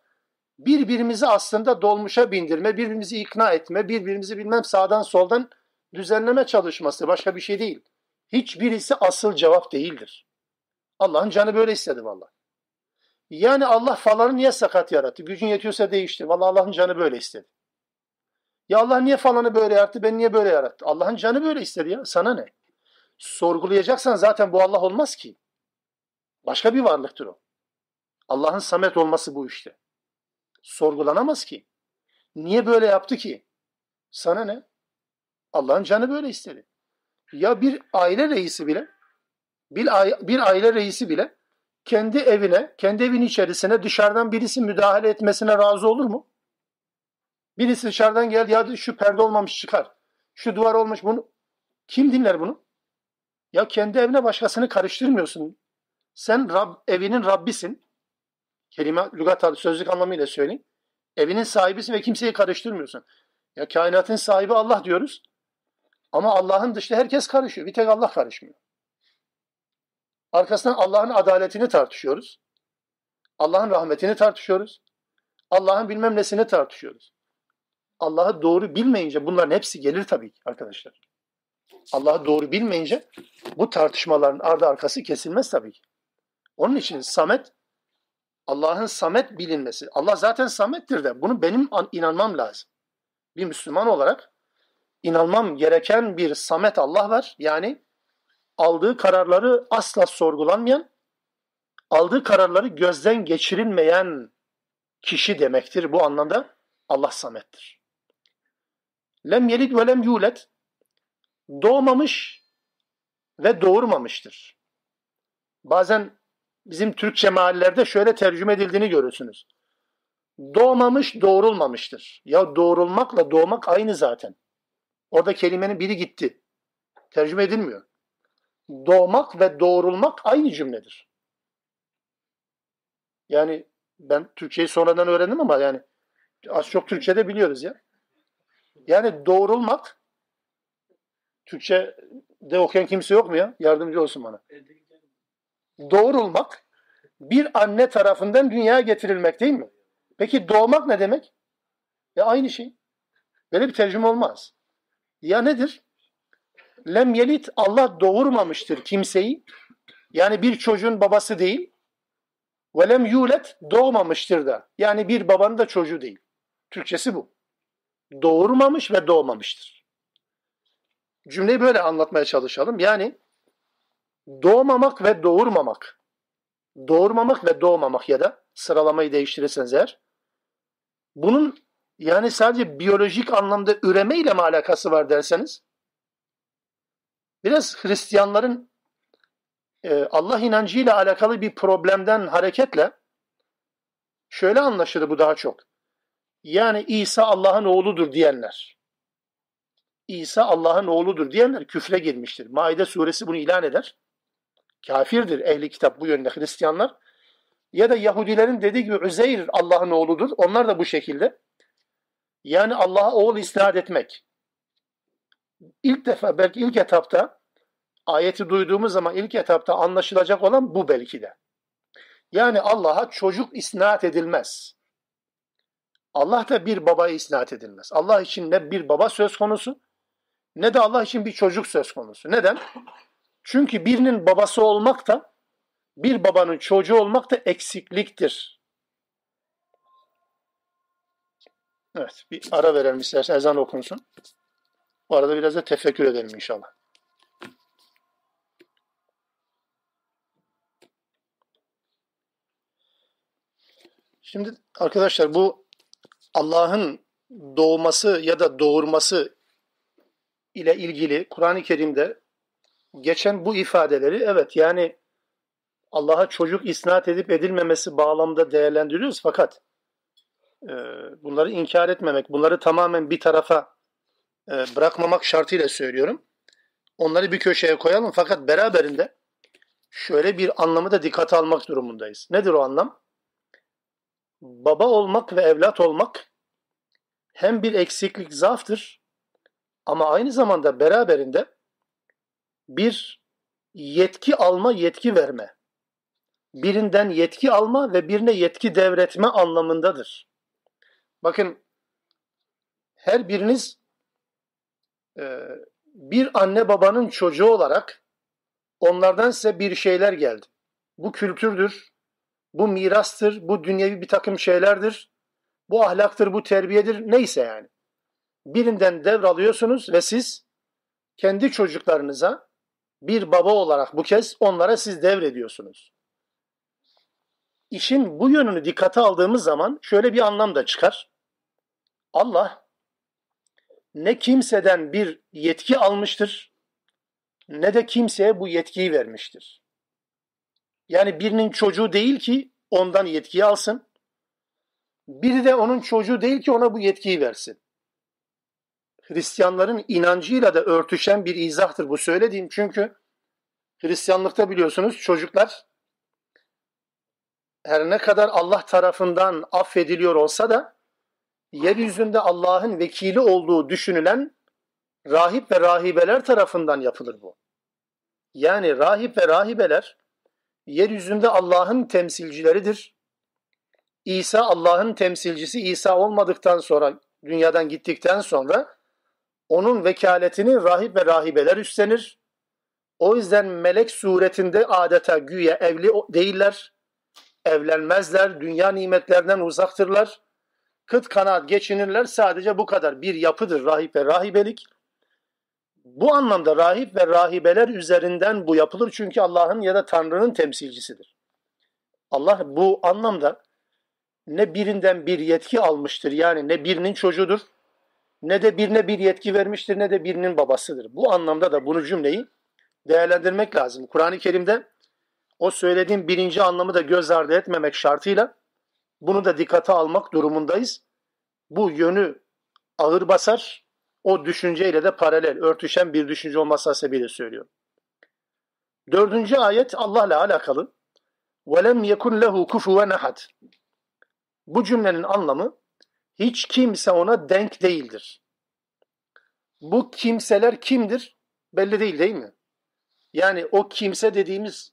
birbirimizi aslında dolmuşa bindirme, birbirimizi ikna etme, birbirimizi bilmem sağdan soldan düzenleme çalışması başka bir şey değil. Hiçbirisi asıl cevap değildir. Allah'ın canı böyle istedi vallahi. Yani Allah falanı niye sakat yarattı? Gücün yetiyorsa değiştir. Vallahi Allah'ın canı böyle istedi. Ya Allah niye falanı böyle yarattı? Ben niye böyle yarattı? Allah'ın canı böyle istedi ya. Sana ne? Sorgulayacaksan zaten bu Allah olmaz ki. Başka bir varlıktır o. Allah'ın samet olması bu işte. Sorgulanamaz ki. Niye böyle yaptı ki? Sana ne? Allah'ın canı böyle istedi. Ya bir aile reisi bile bir, bir aile reisi bile kendi evine, kendi evin içerisine dışarıdan birisi müdahale etmesine razı olur mu? Birisi dışarıdan geldi ya şu perde olmamış çıkar. Şu duvar olmuş bunu. Kim dinler bunu? Ya kendi evine başkasını karıştırmıyorsun. Sen Rab, evinin Rabbisin. Kelime lügat sözlük anlamıyla söyleyeyim. Evinin sahibisin ve kimseyi karıştırmıyorsun. Ya kainatın sahibi Allah diyoruz. Ama Allah'ın dışında herkes karışıyor. Bir tek Allah karışmıyor. Arkasından Allah'ın adaletini tartışıyoruz. Allah'ın rahmetini tartışıyoruz. Allah'ın bilmem nesini tartışıyoruz. Allah'ı doğru bilmeyince bunların hepsi gelir tabii ki arkadaşlar. Allah'ı doğru bilmeyince bu tartışmaların ardı arkası kesilmez tabii ki. Onun için Samet, Allah'ın Samet bilinmesi. Allah zaten Samet'tir de bunu benim inanmam lazım. Bir Müslüman olarak inanmam gereken bir Samet Allah var. Yani aldığı kararları asla sorgulanmayan, aldığı kararları gözden geçirilmeyen kişi demektir. Bu anlamda Allah Samet'tir. Lem yelid ve lem yulet doğmamış ve doğurmamıştır. Bazen bizim Türkçe mahallelerde şöyle tercüme edildiğini görürsünüz. Doğmamış doğrulmamıştır. Ya doğrulmakla doğmak aynı zaten. Orada kelimenin biri gitti. Tercüme edilmiyor. Doğmak ve doğrulmak aynı cümledir. Yani ben Türkçeyi sonradan öğrendim ama yani az çok Türkçe'de biliyoruz ya. Yani doğrulmak Türkçe'de okuyan kimse yok mu ya? Yardımcı olsun bana. Doğrulmak bir anne tarafından dünyaya getirilmek değil mi? Peki doğmak ne demek? E aynı şey. Böyle bir tercüme olmaz. Ya nedir? Lem yelit Allah doğurmamıştır kimseyi. Yani bir çocuğun babası değil. Ve lem yulet doğmamıştır da. Yani bir babanın da çocuğu değil. Türkçesi bu. Doğurmamış ve doğmamıştır. Cümleyi böyle anlatmaya çalışalım. Yani doğmamak ve doğurmamak. Doğurmamak ve doğmamak ya da sıralamayı değiştirirseniz eğer. Bunun yani sadece biyolojik anlamda üreme ile mi alakası var derseniz biraz Hristiyanların e, Allah inancıyla alakalı bir problemden hareketle şöyle anlaşılır bu daha çok. Yani İsa Allah'ın oğludur diyenler. İsa Allah'ın oğludur diyenler küfre girmiştir. Maide suresi bunu ilan eder. Kafirdir ehli kitap bu yönde Hristiyanlar. Ya da Yahudilerin dediği gibi Üzeyr Allah'ın oğludur. Onlar da bu şekilde. Yani Allah'a oğul isnat etmek. İlk defa belki ilk etapta ayeti duyduğumuz zaman ilk etapta anlaşılacak olan bu belki de. Yani Allah'a çocuk isnat edilmez. Allah da bir babaya isnat edilmez. Allah için ne bir baba söz konusu ne de Allah için bir çocuk söz konusu. Neden? Çünkü birinin babası olmak da bir babanın çocuğu olmak da eksikliktir. Evet, bir ara verelim istersen ezan okunsun. Bu arada biraz da tefekkür edelim inşallah. Şimdi arkadaşlar bu Allah'ın doğması ya da doğurması ile ilgili Kur'an-ı Kerim'de geçen bu ifadeleri evet yani Allah'a çocuk isnat edip edilmemesi bağlamda değerlendiriyoruz fakat bunları inkar etmemek, bunları tamamen bir tarafa e, bırakmamak şartıyla söylüyorum. Onları bir köşeye koyalım fakat beraberinde şöyle bir anlamı da dikkate almak durumundayız. Nedir o anlam? Baba olmak ve evlat olmak hem bir eksiklik, zaaftır ama aynı zamanda beraberinde bir yetki alma, yetki verme. Birinden yetki alma ve birine yetki devretme anlamındadır. Bakın her biriniz e, bir anne babanın çocuğu olarak onlardan size bir şeyler geldi. Bu kültürdür, bu mirastır, bu dünyevi bir takım şeylerdir, bu ahlaktır, bu terbiyedir, neyse yani. Birinden devralıyorsunuz ve siz kendi çocuklarınıza bir baba olarak bu kez onlara siz devrediyorsunuz. İşin bu yönünü dikkate aldığımız zaman şöyle bir anlam da çıkar. Allah ne kimseden bir yetki almıştır ne de kimseye bu yetkiyi vermiştir. Yani birinin çocuğu değil ki ondan yetkiyi alsın. Biri de onun çocuğu değil ki ona bu yetkiyi versin. Hristiyanların inancıyla da örtüşen bir izahtır bu söylediğim. Çünkü Hristiyanlıkta biliyorsunuz çocuklar her ne kadar Allah tarafından affediliyor olsa da yeryüzünde Allah'ın vekili olduğu düşünülen rahip ve rahibeler tarafından yapılır bu. Yani rahip ve rahibeler yeryüzünde Allah'ın temsilcileridir. İsa Allah'ın temsilcisi İsa olmadıktan sonra dünyadan gittikten sonra onun vekaletini rahip ve rahibeler üstlenir. O yüzden melek suretinde adeta güya evli değiller, evlenmezler, dünya nimetlerinden uzaktırlar. Kıt kanaat geçinirler sadece bu kadar bir yapıdır rahip ve rahibelik. Bu anlamda rahip ve rahibeler üzerinden bu yapılır çünkü Allah'ın ya da Tanrı'nın temsilcisidir. Allah bu anlamda ne birinden bir yetki almıştır yani ne birinin çocuğudur ne de birine bir yetki vermiştir ne de birinin babasıdır. Bu anlamda da bunu cümleyi değerlendirmek lazım. Kur'an-ı Kerim'de o söylediğim birinci anlamı da göz ardı etmemek şartıyla Bunu da dikkate almak durumundayız. Bu yönü ağır basar. O düşünceyle de paralel, örtüşen bir düşünce olması hasebiyle söylüyorum. Dördüncü ayet Allah'la alakalı. وَلَمْ يَكُنْ لَهُ كُفُوًا اَحَدٍ Bu cümlenin anlamı hiç kimse ona denk değildir. Bu kimseler kimdir? Belli değil değil mi? Yani o kimse dediğimiz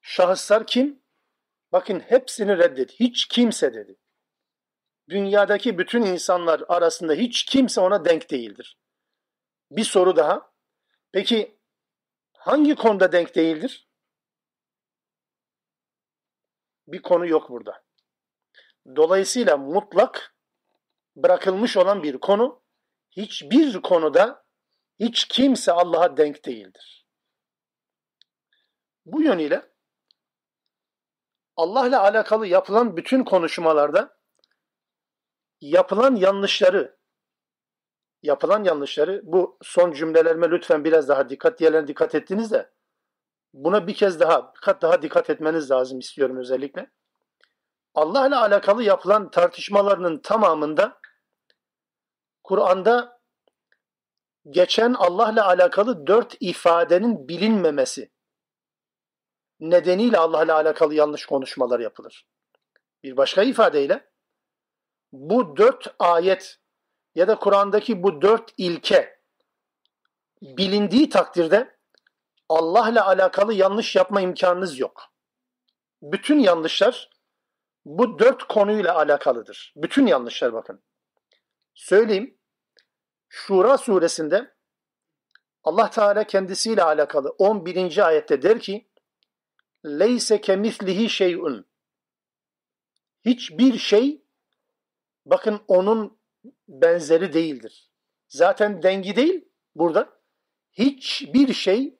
şahıslar kim? Bakın hepsini reddet. Hiç kimse dedi. Dünyadaki bütün insanlar arasında hiç kimse ona denk değildir. Bir soru daha. Peki hangi konuda denk değildir? Bir konu yok burada. Dolayısıyla mutlak bırakılmış olan bir konu hiçbir konuda hiç kimse Allah'a denk değildir. Bu yönüyle Allah'la alakalı yapılan bütün konuşmalarda yapılan yanlışları yapılan yanlışları bu son cümlelerime lütfen biraz daha dikkat diğerlerine dikkat ettiniz de buna bir kez daha bir kat daha dikkat etmeniz lazım istiyorum özellikle. Allah'la alakalı yapılan tartışmalarının tamamında Kur'an'da geçen Allah'la alakalı dört ifadenin bilinmemesi nedeniyle Allah'la alakalı yanlış konuşmalar yapılır. Bir başka ifadeyle bu dört ayet ya da Kur'an'daki bu dört ilke bilindiği takdirde Allah'la alakalı yanlış yapma imkanınız yok. Bütün yanlışlar bu dört konuyla alakalıdır. Bütün yanlışlar bakın. Söyleyeyim. Şura suresinde Allah Teala kendisiyle alakalı 11. ayette der ki leyse kemislihi şey'un hiçbir şey bakın onun benzeri değildir. Zaten dengi değil burada. Hiçbir şey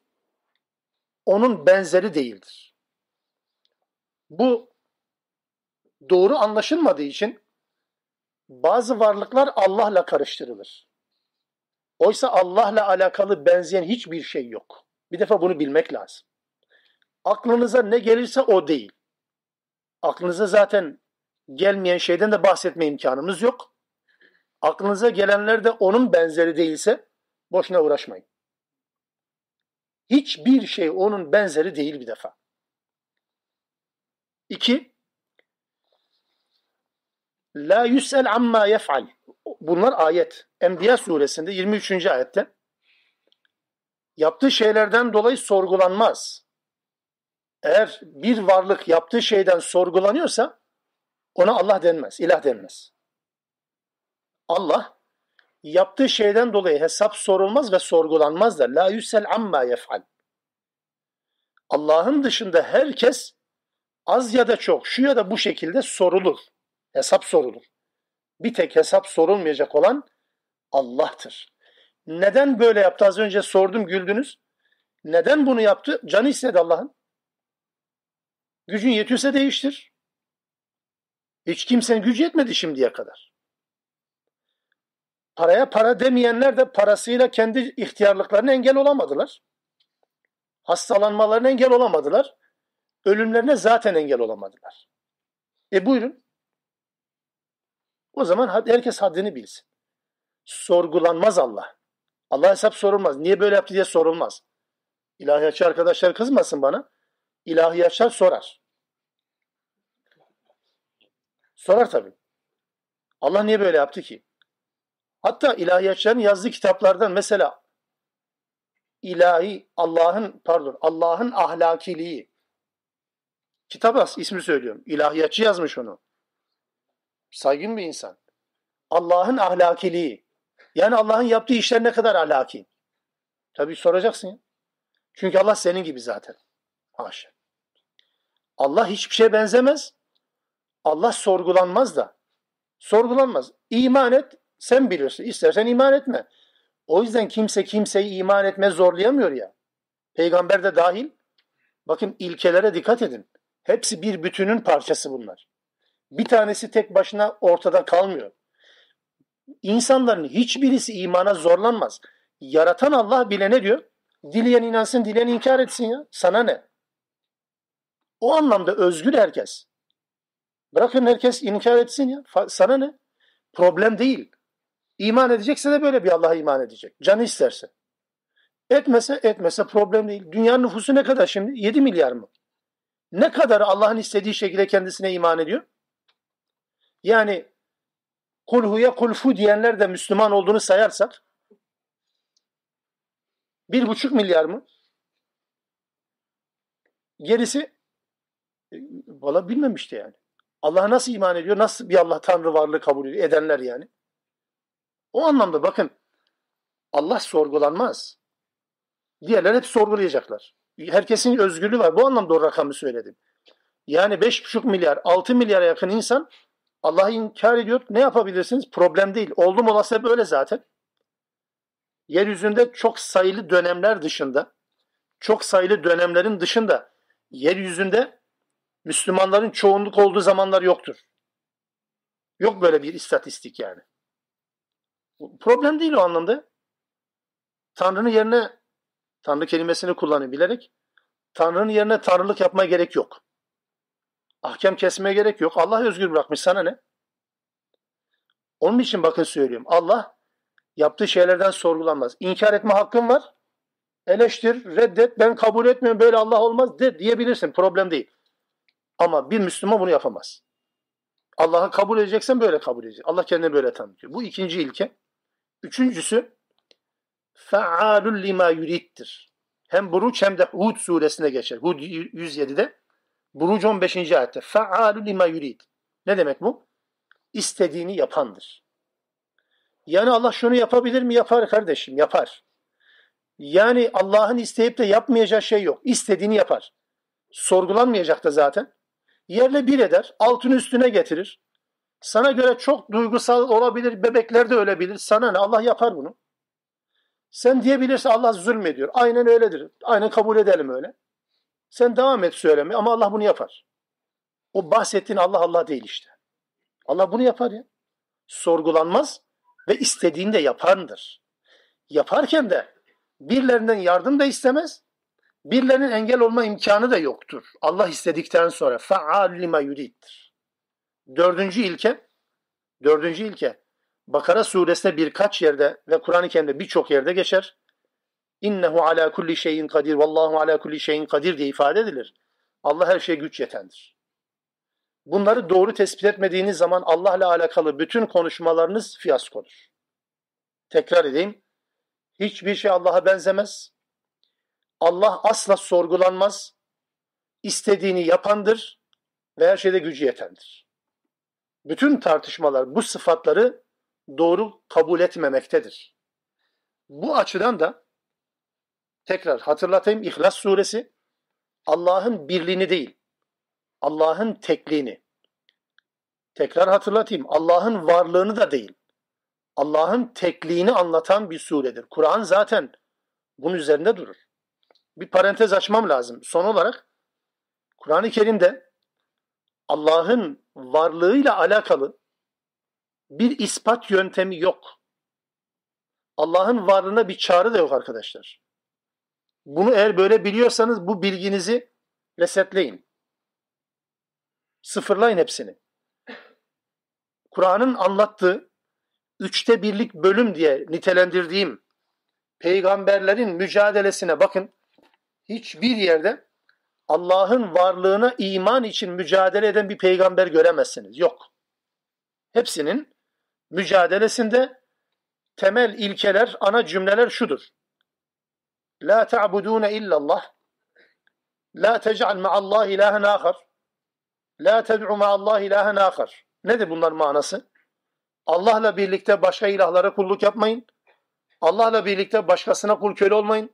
onun benzeri değildir. Bu doğru anlaşılmadığı için bazı varlıklar Allah'la karıştırılır. Oysa Allah'la alakalı benzeyen hiçbir şey yok. Bir defa bunu bilmek lazım. Aklınıza ne gelirse o değil. Aklınıza zaten gelmeyen şeyden de bahsetme imkanımız yok. Aklınıza gelenler de onun benzeri değilse boşuna uğraşmayın. Hiçbir şey onun benzeri değil bir defa. İki, La yüsel amma yef'al. Bunlar ayet. Enbiya suresinde 23. ayette. Yaptığı şeylerden dolayı sorgulanmaz. Eğer bir varlık yaptığı şeyden sorgulanıyorsa ona Allah denmez, ilah denmez. Allah yaptığı şeyden dolayı hesap sorulmaz ve sorgulanmaz da la yüsel amma yef'al. Allah'ın dışında herkes az ya da çok şu ya da bu şekilde sorulur. Hesap sorulur. Bir tek hesap sorulmayacak olan Allah'tır. Neden böyle yaptı? Az önce sordum güldünüz. Neden bunu yaptı? Canı istedi Allah'ın. Gücün yetiyorsa değiştir. Hiç kimsenin gücü yetmedi şimdiye kadar. Paraya para demeyenler de parasıyla kendi ihtiyarlıklarına engel olamadılar. Hastalanmalarına engel olamadılar. Ölümlerine zaten engel olamadılar. E buyurun. O zaman herkes haddini bilsin. Sorgulanmaz Allah. Allah hesap sorulmaz. Niye böyle yaptı diye sorulmaz. İlahiyatçı arkadaşlar kızmasın bana. İlahiyatçılar sorar. Sorar tabii. Allah niye böyle yaptı ki? Hatta ilahiyatçıların yazdığı kitaplardan mesela ilahi Allah'ın pardon Allah'ın ahlakiliği kitap ismi söylüyorum. İlahiyatçı yazmış onu. Saygın bir insan. Allah'ın ahlakiliği. Yani Allah'ın yaptığı işler ne kadar ahlaki? Tabii soracaksın. Çünkü Allah senin gibi zaten. Haşa. Allah hiçbir şeye benzemez. Allah sorgulanmaz da. Sorgulanmaz. İman et, sen bilirsin. İstersen iman etme. O yüzden kimse kimseyi iman etme zorlayamıyor ya. Peygamber de dahil. Bakın ilkelere dikkat edin. Hepsi bir bütünün parçası bunlar. Bir tanesi tek başına ortada kalmıyor. İnsanların hiçbirisi imana zorlanmaz. Yaratan Allah bile ne diyor? Dileyen inansın, dileyen inkar etsin ya. Sana ne? O anlamda özgür herkes. Bırakın herkes inkar etsin ya. Sana ne? Problem değil. İman edecekse de böyle bir Allah'a iman edecek. Canı isterse. Etmese etmese problem değil. Dünyanın nüfusu ne kadar şimdi? 7 milyar mı? Ne kadar Allah'ın istediği şekilde kendisine iman ediyor? Yani kulhuya kulfu diyenler de Müslüman olduğunu sayarsak bir buçuk milyar mı? Gerisi valla bilmem işte yani. Allah'a nasıl iman ediyor? Nasıl bir Allah Tanrı varlığı kabul ediyor? Edenler yani. O anlamda bakın Allah sorgulanmaz. Diğerler hep sorgulayacaklar. Herkesin özgürlüğü var. Bu anlamda o rakamı söyledim. Yani 5,5 milyar, 6 milyara yakın insan Allah'ı inkar ediyor. Ne yapabilirsiniz? Problem değil. Oldum olası böyle zaten. Yeryüzünde çok sayılı dönemler dışında, çok sayılı dönemlerin dışında yeryüzünde Müslümanların çoğunluk olduğu zamanlar yoktur. Yok böyle bir istatistik yani. Problem değil o anlamda. Tanrı'nın yerine Tanrı kelimesini kullanıyor bilerek. Tanrı'nın yerine tanrılık yapmaya gerek yok. Ahkam kesmeye gerek yok. Allah özgür bırakmış sana ne? Onun için bakın söylüyorum. Allah yaptığı şeylerden sorgulanmaz. İnkar etme hakkın var. Eleştir, reddet, ben kabul etmiyorum böyle Allah olmaz de diyebilirsin. Problem değil. Ama bir Müslüman bunu yapamaz. Allah'ı kabul edeceksen böyle kabul edecek. Allah kendini böyle tanıtıyor. Bu ikinci ilke. Üçüncüsü fealul lima yuriddir. Hem Buruç hem de Hud suresinde geçer. Hud 107'de Buruç 15. ayette. Fealul lima yurid. Ne demek bu? İstediğini yapandır. Yani Allah şunu yapabilir mi? Yapar kardeşim, yapar. Yani Allah'ın isteyip de yapmayacağı şey yok. İstediğini yapar. Sorgulanmayacak da zaten. Yerle bir eder, altın üstüne getirir. Sana göre çok duygusal olabilir, bebekler de ölebilir. Sana ne? Allah yapar bunu. Sen diyebilirsin Allah zulmediyor. Aynen öyledir. Aynen kabul edelim öyle. Sen devam et söyleme ama Allah bunu yapar. O bahsettiğin Allah Allah değil işte. Allah bunu yapar ya. Sorgulanmaz ve istediğinde yapandır. Yaparken de birilerinden yardım da istemez, birilerinin engel olma imkanı da yoktur. Allah istedikten sonra faal lima yuriddir. Dördüncü ilke, dördüncü ilke, Bakara suresinde birkaç yerde ve Kur'an-ı Kerim'de birçok yerde geçer. İnnehu ala kulli şeyin kadir, vallahu ala kulli şeyin kadir diye ifade edilir. Allah her şeye güç yetendir. Bunları doğru tespit etmediğiniz zaman Allah'la alakalı bütün konuşmalarınız fiyaskodur. Tekrar edeyim. Hiçbir şey Allah'a benzemez. Allah asla sorgulanmaz. İstediğini yapandır ve her şeyde gücü yetendir. Bütün tartışmalar bu sıfatları doğru kabul etmemektedir. Bu açıdan da tekrar hatırlatayım İhlas suresi Allah'ın birliğini değil, Allah'ın tekliğini. Tekrar hatırlatayım Allah'ın varlığını da değil, Allah'ın tekliğini anlatan bir suredir. Kur'an zaten bunun üzerinde durur. Bir parantez açmam lazım. Son olarak Kur'an-ı Kerim'de Allah'ın varlığıyla alakalı bir ispat yöntemi yok. Allah'ın varlığına bir çağrı da yok arkadaşlar. Bunu eğer böyle biliyorsanız bu bilginizi resetleyin. Sıfırlayın hepsini. Kur'an'ın anlattığı üçte birlik bölüm diye nitelendirdiğim peygamberlerin mücadelesine bakın. Hiçbir yerde Allah'ın varlığına iman için mücadele eden bir peygamber göremezsiniz. Yok. Hepsinin mücadelesinde temel ilkeler, ana cümleler şudur. La ta'budune illallah. La tec'al ma'allah ilahen ahar. La ted'u ma'allah ilahen ahar. Nedir bunların manası? Allah'la birlikte başka ilahlara kulluk yapmayın. Allah'la birlikte başkasına kul köle olmayın.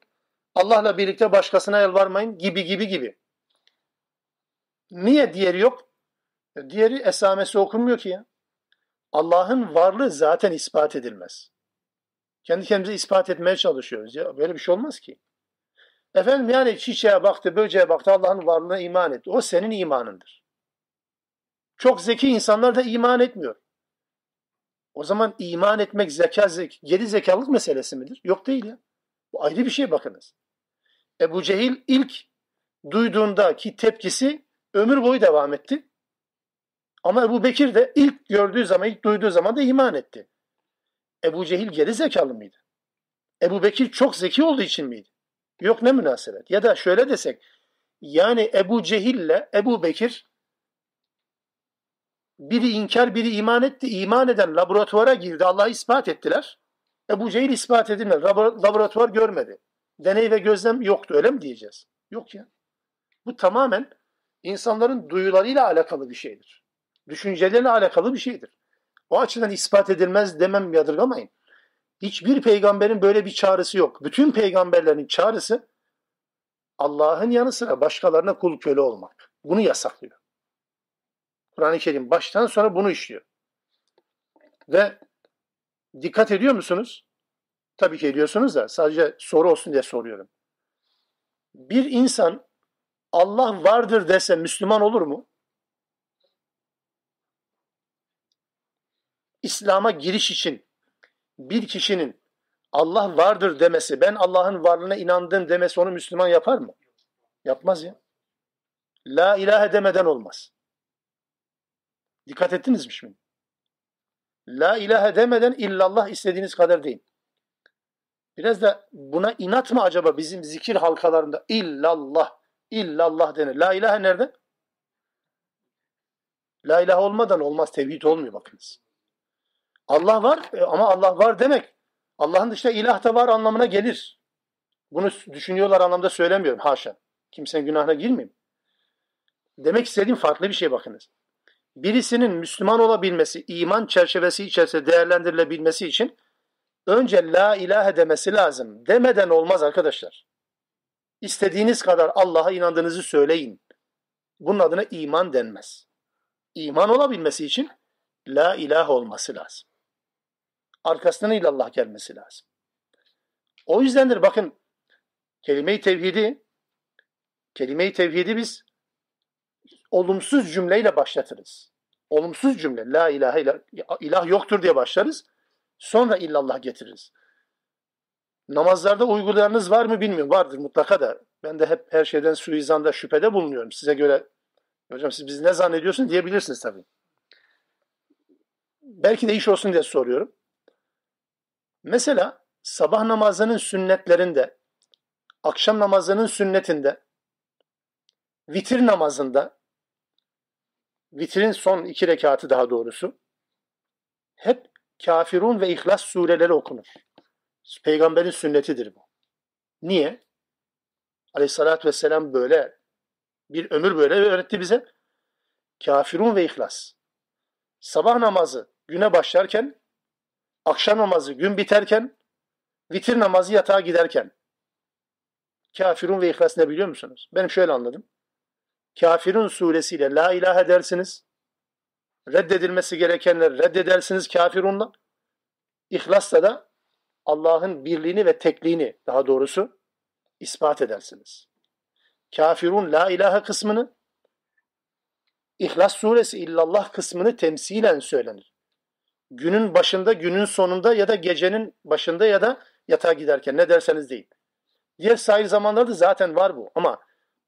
Allah'la birlikte başkasına yalvarmayın gibi gibi gibi. Niye diğeri yok? Diğeri esamesi okunmuyor ki ya. Allah'ın varlığı zaten ispat edilmez. Kendi kendimize ispat etmeye çalışıyoruz. Ya böyle bir şey olmaz ki. Efendim yani çiçeğe baktı, böceğe baktı, Allah'ın varlığına iman etti. O senin imanındır. Çok zeki insanlar da iman etmiyor. O zaman iman etmek zeka, zek geri zekalık meselesi midir? Yok değil ya. Bu ayrı bir şey bakınız. Ebu Cehil ilk duyduğunda ki tepkisi ömür boyu devam etti. Ama Ebu Bekir de ilk gördüğü zaman, ilk duyduğu zaman da iman etti. Ebu Cehil geri zekalı mıydı? Ebu Bekir çok zeki olduğu için miydi? Yok ne münasebet. Ya da şöyle desek, yani Ebu Cehil'le Ebu Bekir biri inkar, biri iman etti. İman eden laboratuvara girdi. Allah'ı ispat ettiler. Ebu Cehil ispat edilmedi. Laboratuvar görmedi. Deney ve gözlem yoktu. Öyle mi diyeceğiz? Yok ya. Bu tamamen insanların duyularıyla alakalı bir şeydir. Düşünceleriyle alakalı bir şeydir. O açıdan ispat edilmez demem yadırgamayın. Hiçbir peygamberin böyle bir çağrısı yok. Bütün peygamberlerin çağrısı Allah'ın yanı sıra başkalarına kul köle olmak. Bunu yasaklıyor. Kur'an-ı Kerim baştan sonra bunu işliyor. Ve dikkat ediyor musunuz? Tabii ki ediyorsunuz da sadece soru olsun diye soruyorum. Bir insan Allah vardır dese Müslüman olur mu? İslam'a giriş için bir kişinin Allah vardır demesi, ben Allah'ın varlığına inandım demesi onu Müslüman yapar mı? Yapmaz ya. La ilahe demeden olmaz. Dikkat ettiniz mi şimdi? La ilahe demeden illallah istediğiniz kadar değil. Biraz da buna inat mı acaba bizim zikir halkalarında illallah, illallah denir. La ilahe nerede? La ilahe olmadan olmaz. Tevhid olmuyor bakınız. Allah var e, ama Allah var demek Allah'ın dışında ilah da var anlamına gelir. Bunu düşünüyorlar anlamda söylemiyorum. Haşa. Kimsenin günahına girmeyeyim. Demek istediğim farklı bir şey bakınız. Birisinin Müslüman olabilmesi, iman çerçevesi içerisinde değerlendirilebilmesi için önce la ilahe demesi lazım. Demeden olmaz arkadaşlar. İstediğiniz kadar Allah'a inandığınızı söyleyin. Bunun adına iman denmez. İman olabilmesi için la ilahe olması lazım arkasından illallah gelmesi lazım. O yüzdendir bakın kelime-i tevhidi kelime-i tevhidi biz olumsuz cümleyle başlatırız. Olumsuz cümle la ilahe ilah, ilah yoktur diye başlarız. Sonra illallah getiririz. Namazlarda uygulayanınız var mı bilmiyorum. Vardır mutlaka da. Ben de hep her şeyden suizanda şüphede bulunuyorum. Size göre hocam siz bizi ne zannediyorsun diyebilirsiniz tabii. Belki de iş olsun diye soruyorum. Mesela sabah namazının sünnetlerinde, akşam namazının sünnetinde, vitir namazında, vitrin son iki rekatı daha doğrusu, hep Kafirun ve İhlas sureleri okunur. Peygamberin sünnetidir bu. Niye? Aleyhissalatü vesselam böyle bir ömür böyle öğretti bize. Kafirun ve İhlas. Sabah namazı güne başlarken akşam namazı gün biterken, vitir namazı yatağa giderken. Kafirun ve İhlas ne biliyor musunuz? Benim şöyle anladım. Kafirun suresiyle la ilahe dersiniz. Reddedilmesi gerekenleri reddedersiniz kafirunla. İhlasla da Allah'ın birliğini ve tekliğini daha doğrusu ispat edersiniz. Kafirun la ilahe kısmını İhlas suresi illallah kısmını temsilen söylenir günün başında, günün sonunda ya da gecenin başında ya da yatağa giderken ne derseniz deyin. Diğer sahil zamanlarda zaten var bu ama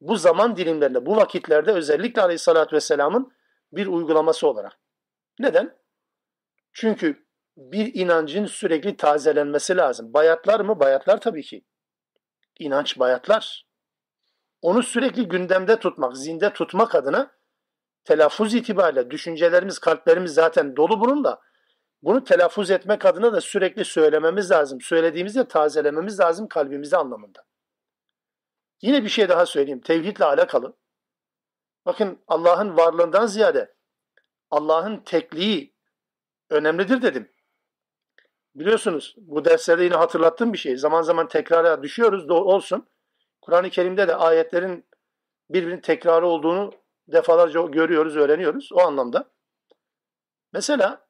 bu zaman dilimlerinde, bu vakitlerde özellikle Aleyhisselatü Vesselam'ın bir uygulaması olarak. Neden? Çünkü bir inancın sürekli tazelenmesi lazım. Bayatlar mı? Bayatlar tabii ki. İnanç bayatlar. Onu sürekli gündemde tutmak, zinde tutmak adına telaffuz itibariyle düşüncelerimiz, kalplerimiz zaten dolu bununla. Bunu telaffuz etmek adına da sürekli söylememiz lazım. Söylediğimizde tazelememiz lazım kalbimizde anlamında. Yine bir şey daha söyleyeyim. Tevhidle alakalı. Bakın Allah'ın varlığından ziyade Allah'ın tekliği önemlidir dedim. Biliyorsunuz bu derslerde yine hatırlattığım bir şey. Zaman zaman tekrara düşüyoruz da olsun. Kur'an-ı Kerim'de de ayetlerin birbirinin tekrarı olduğunu defalarca görüyoruz, öğreniyoruz o anlamda. Mesela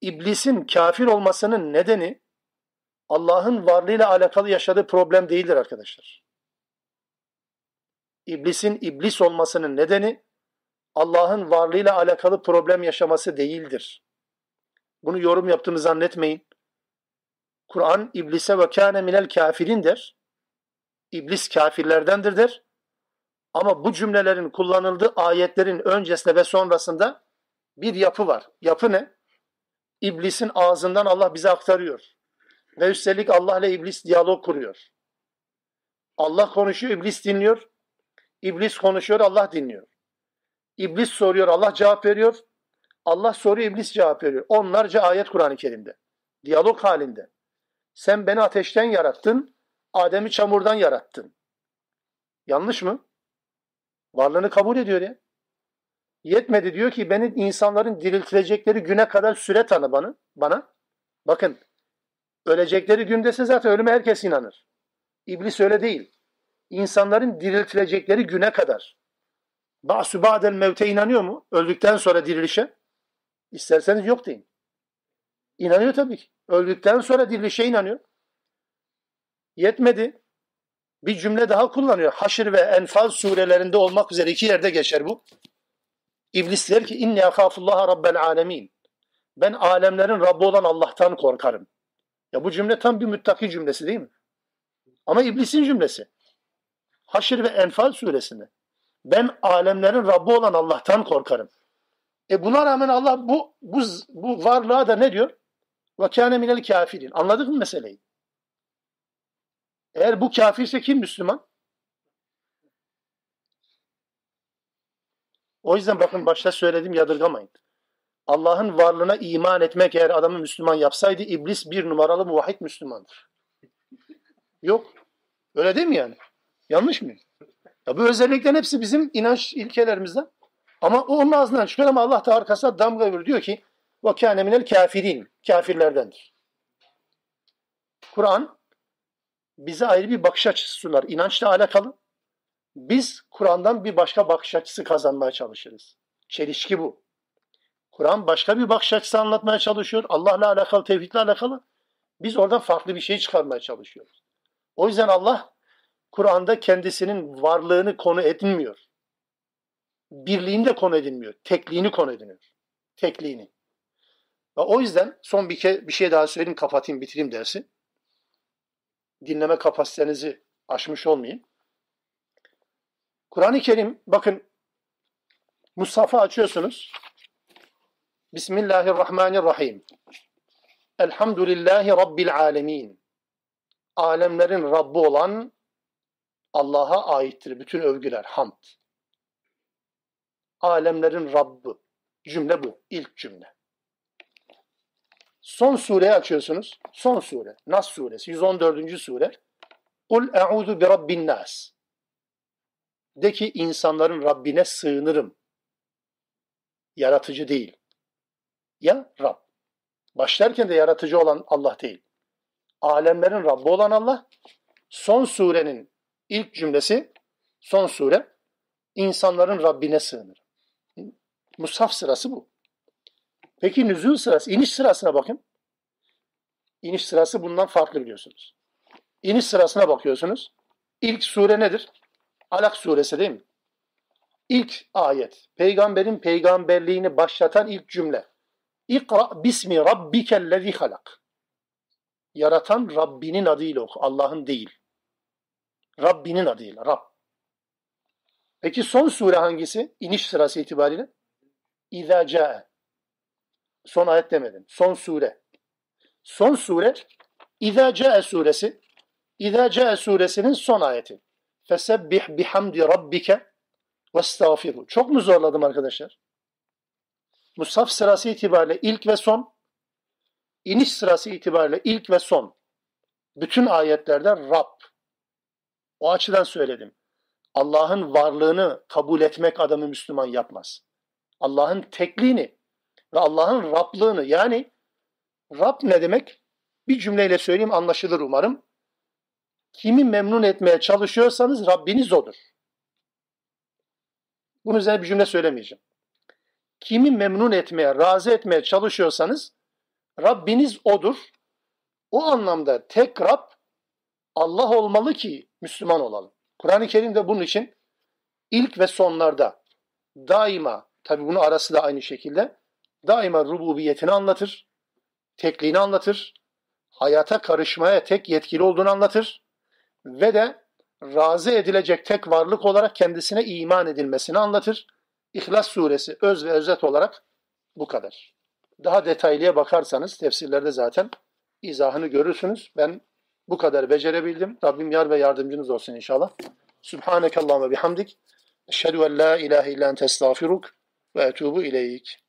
İblisin kafir olmasının nedeni Allah'ın varlığıyla alakalı yaşadığı problem değildir arkadaşlar. İblisin iblis olmasının nedeni Allah'ın varlığıyla alakalı problem yaşaması değildir. Bunu yorum yaptığımı zannetmeyin. Kur'an iblise ve kâne minel kafirin der. İblis kafirlerdendir der. Ama bu cümlelerin kullanıldığı ayetlerin öncesinde ve sonrasında bir yapı var. Yapı ne? İblisin ağzından Allah bize aktarıyor. Ve üstelik Allah ile iblis diyalog kuruyor. Allah konuşuyor, iblis dinliyor. İblis konuşuyor, Allah dinliyor. İblis soruyor, Allah cevap veriyor. Allah soruyor, iblis cevap veriyor. Onlarca ayet Kur'an-ı Kerim'de. Diyalog halinde. Sen beni ateşten yarattın, Adem'i çamurdan yarattın. Yanlış mı? Varlığını kabul ediyor ya. Yetmedi diyor ki beni insanların diriltilecekleri güne kadar süre tanı bana. bana. Bakın ölecekleri gündese zaten ölüme herkes inanır. İblis öyle değil. İnsanların diriltilecekleri güne kadar. Ba'su ba'del mevte inanıyor mu? Öldükten sonra dirilişe. İsterseniz yok deyin. İnanıyor tabii ki. Öldükten sonra dirilişe inanıyor. Yetmedi. Bir cümle daha kullanıyor. Haşr ve Enfal surelerinde olmak üzere iki yerde geçer bu. İblis der ki inni akhafullaha rabbel alemin. Ben alemlerin Rabbi olan Allah'tan korkarım. Ya bu cümle tam bir müttaki cümlesi değil mi? Ama iblisin cümlesi. Haşr ve Enfal suresinde. Ben alemlerin Rabbi olan Allah'tan korkarım. E buna rağmen Allah bu bu, bu varlığa da ne diyor? Ve kâne minel kafirin. Anladık mı meseleyi? Eğer bu kafirse kim Müslüman? O yüzden bakın başta söyledim yadırgamayın. Allah'ın varlığına iman etmek eğer adamı Müslüman yapsaydı iblis bir numaralı muvahhid Müslümandır. Yok. Öyle değil mi yani? Yanlış mı? Ya bu özelliklerin hepsi bizim inanç ilkelerimizden. Ama o onun ağzından çıkıyor ama Allah da arkasına damga vuruyor. Diyor ki وَكَانَ مِنَ الْكَافِرِينَ Kafirlerdendir. Kur'an bize ayrı bir bakış açısı sunar. İnançla alakalı. Biz Kur'an'dan bir başka bakış açısı kazanmaya çalışırız. Çelişki bu. Kur'an başka bir bakış açısı anlatmaya çalışıyor. Allah'la alakalı, tevhidle alakalı. Biz oradan farklı bir şey çıkarmaya çalışıyoruz. O yüzden Allah Kur'an'da kendisinin varlığını konu edinmiyor. Birliğini de konu edinmiyor. Tekliğini konu ediniyor. Tekliğini. Ve o yüzden son bir, ke bir şey daha söyleyeyim, kapatayım, bitireyim dersi. Dinleme kapasitenizi aşmış olmayayım. Kur'an-ı Kerim, bakın Mushaf'ı açıyorsunuz. Bismillahirrahmanirrahim. Elhamdülillahi Rabbil alemin. Alemlerin Rabbi olan Allah'a aittir bütün övgüler, hamd. Alemlerin Rabbi. Cümle bu. ilk cümle. Son sureyi açıyorsunuz. Son sure. Nas suresi. 114. sure. Kul e'udu bi rabbin nas. De ki insanların Rabbine sığınırım. Yaratıcı değil. Ya Rab. Başlarken de yaratıcı olan Allah değil. Alemlerin Rabbi olan Allah. Son surenin ilk cümlesi, son sure, insanların Rabbine sığınır. Musaf sırası bu. Peki nüzul sırası, iniş sırasına bakın. İniş sırası bundan farklı biliyorsunuz. İniş sırasına bakıyorsunuz. İlk sure nedir? Alak suresi değil mi? İlk ayet. Peygamberin peygamberliğini başlatan ilk cümle. İkra bismi rabbikellezi halak. Yaratan Rabbinin adıyla oku. Allah'ın değil. Rabbinin adıyla. Rab. Peki son sure hangisi? İniş sırası itibariyle. İzâ câe. Son ayet demedim. Son sure. Son sure İzâ câe suresi. İzâ câe suresinin son ayeti. Fesebbih bihamdi rabbike vestağfiru. Çok mu zorladım arkadaşlar? Musaf sırası itibariyle ilk ve son, iniş sırası itibariyle ilk ve son. Bütün ayetlerde Rab. O açıdan söyledim. Allah'ın varlığını kabul etmek adamı Müslüman yapmaz. Allah'ın tekliğini ve Allah'ın Rablığını yani Rab ne demek? Bir cümleyle söyleyeyim anlaşılır umarım. Kimi memnun etmeye çalışıyorsanız Rabbiniz odur. Bunun üzerine bir cümle söylemeyeceğim. Kimi memnun etmeye, razı etmeye çalışıyorsanız Rabbiniz odur. O anlamda tek Rab Allah olmalı ki Müslüman olalım. Kur'an-ı Kerim de bunun için ilk ve sonlarda daima, tabi bunu arası da aynı şekilde, daima rububiyetini anlatır, tekliğini anlatır, hayata karışmaya tek yetkili olduğunu anlatır ve de razı edilecek tek varlık olarak kendisine iman edilmesini anlatır. İhlas suresi öz ve özet olarak bu kadar. Daha detaylıya bakarsanız tefsirlerde zaten izahını görürsünüz. Ben bu kadar becerebildim. Rabbim yar ve yardımcınız olsun inşallah. Subhaneke Allahümme bihamdik. Eşhedü en la ilahe illa ente estağfiruk ve etubu ileyk.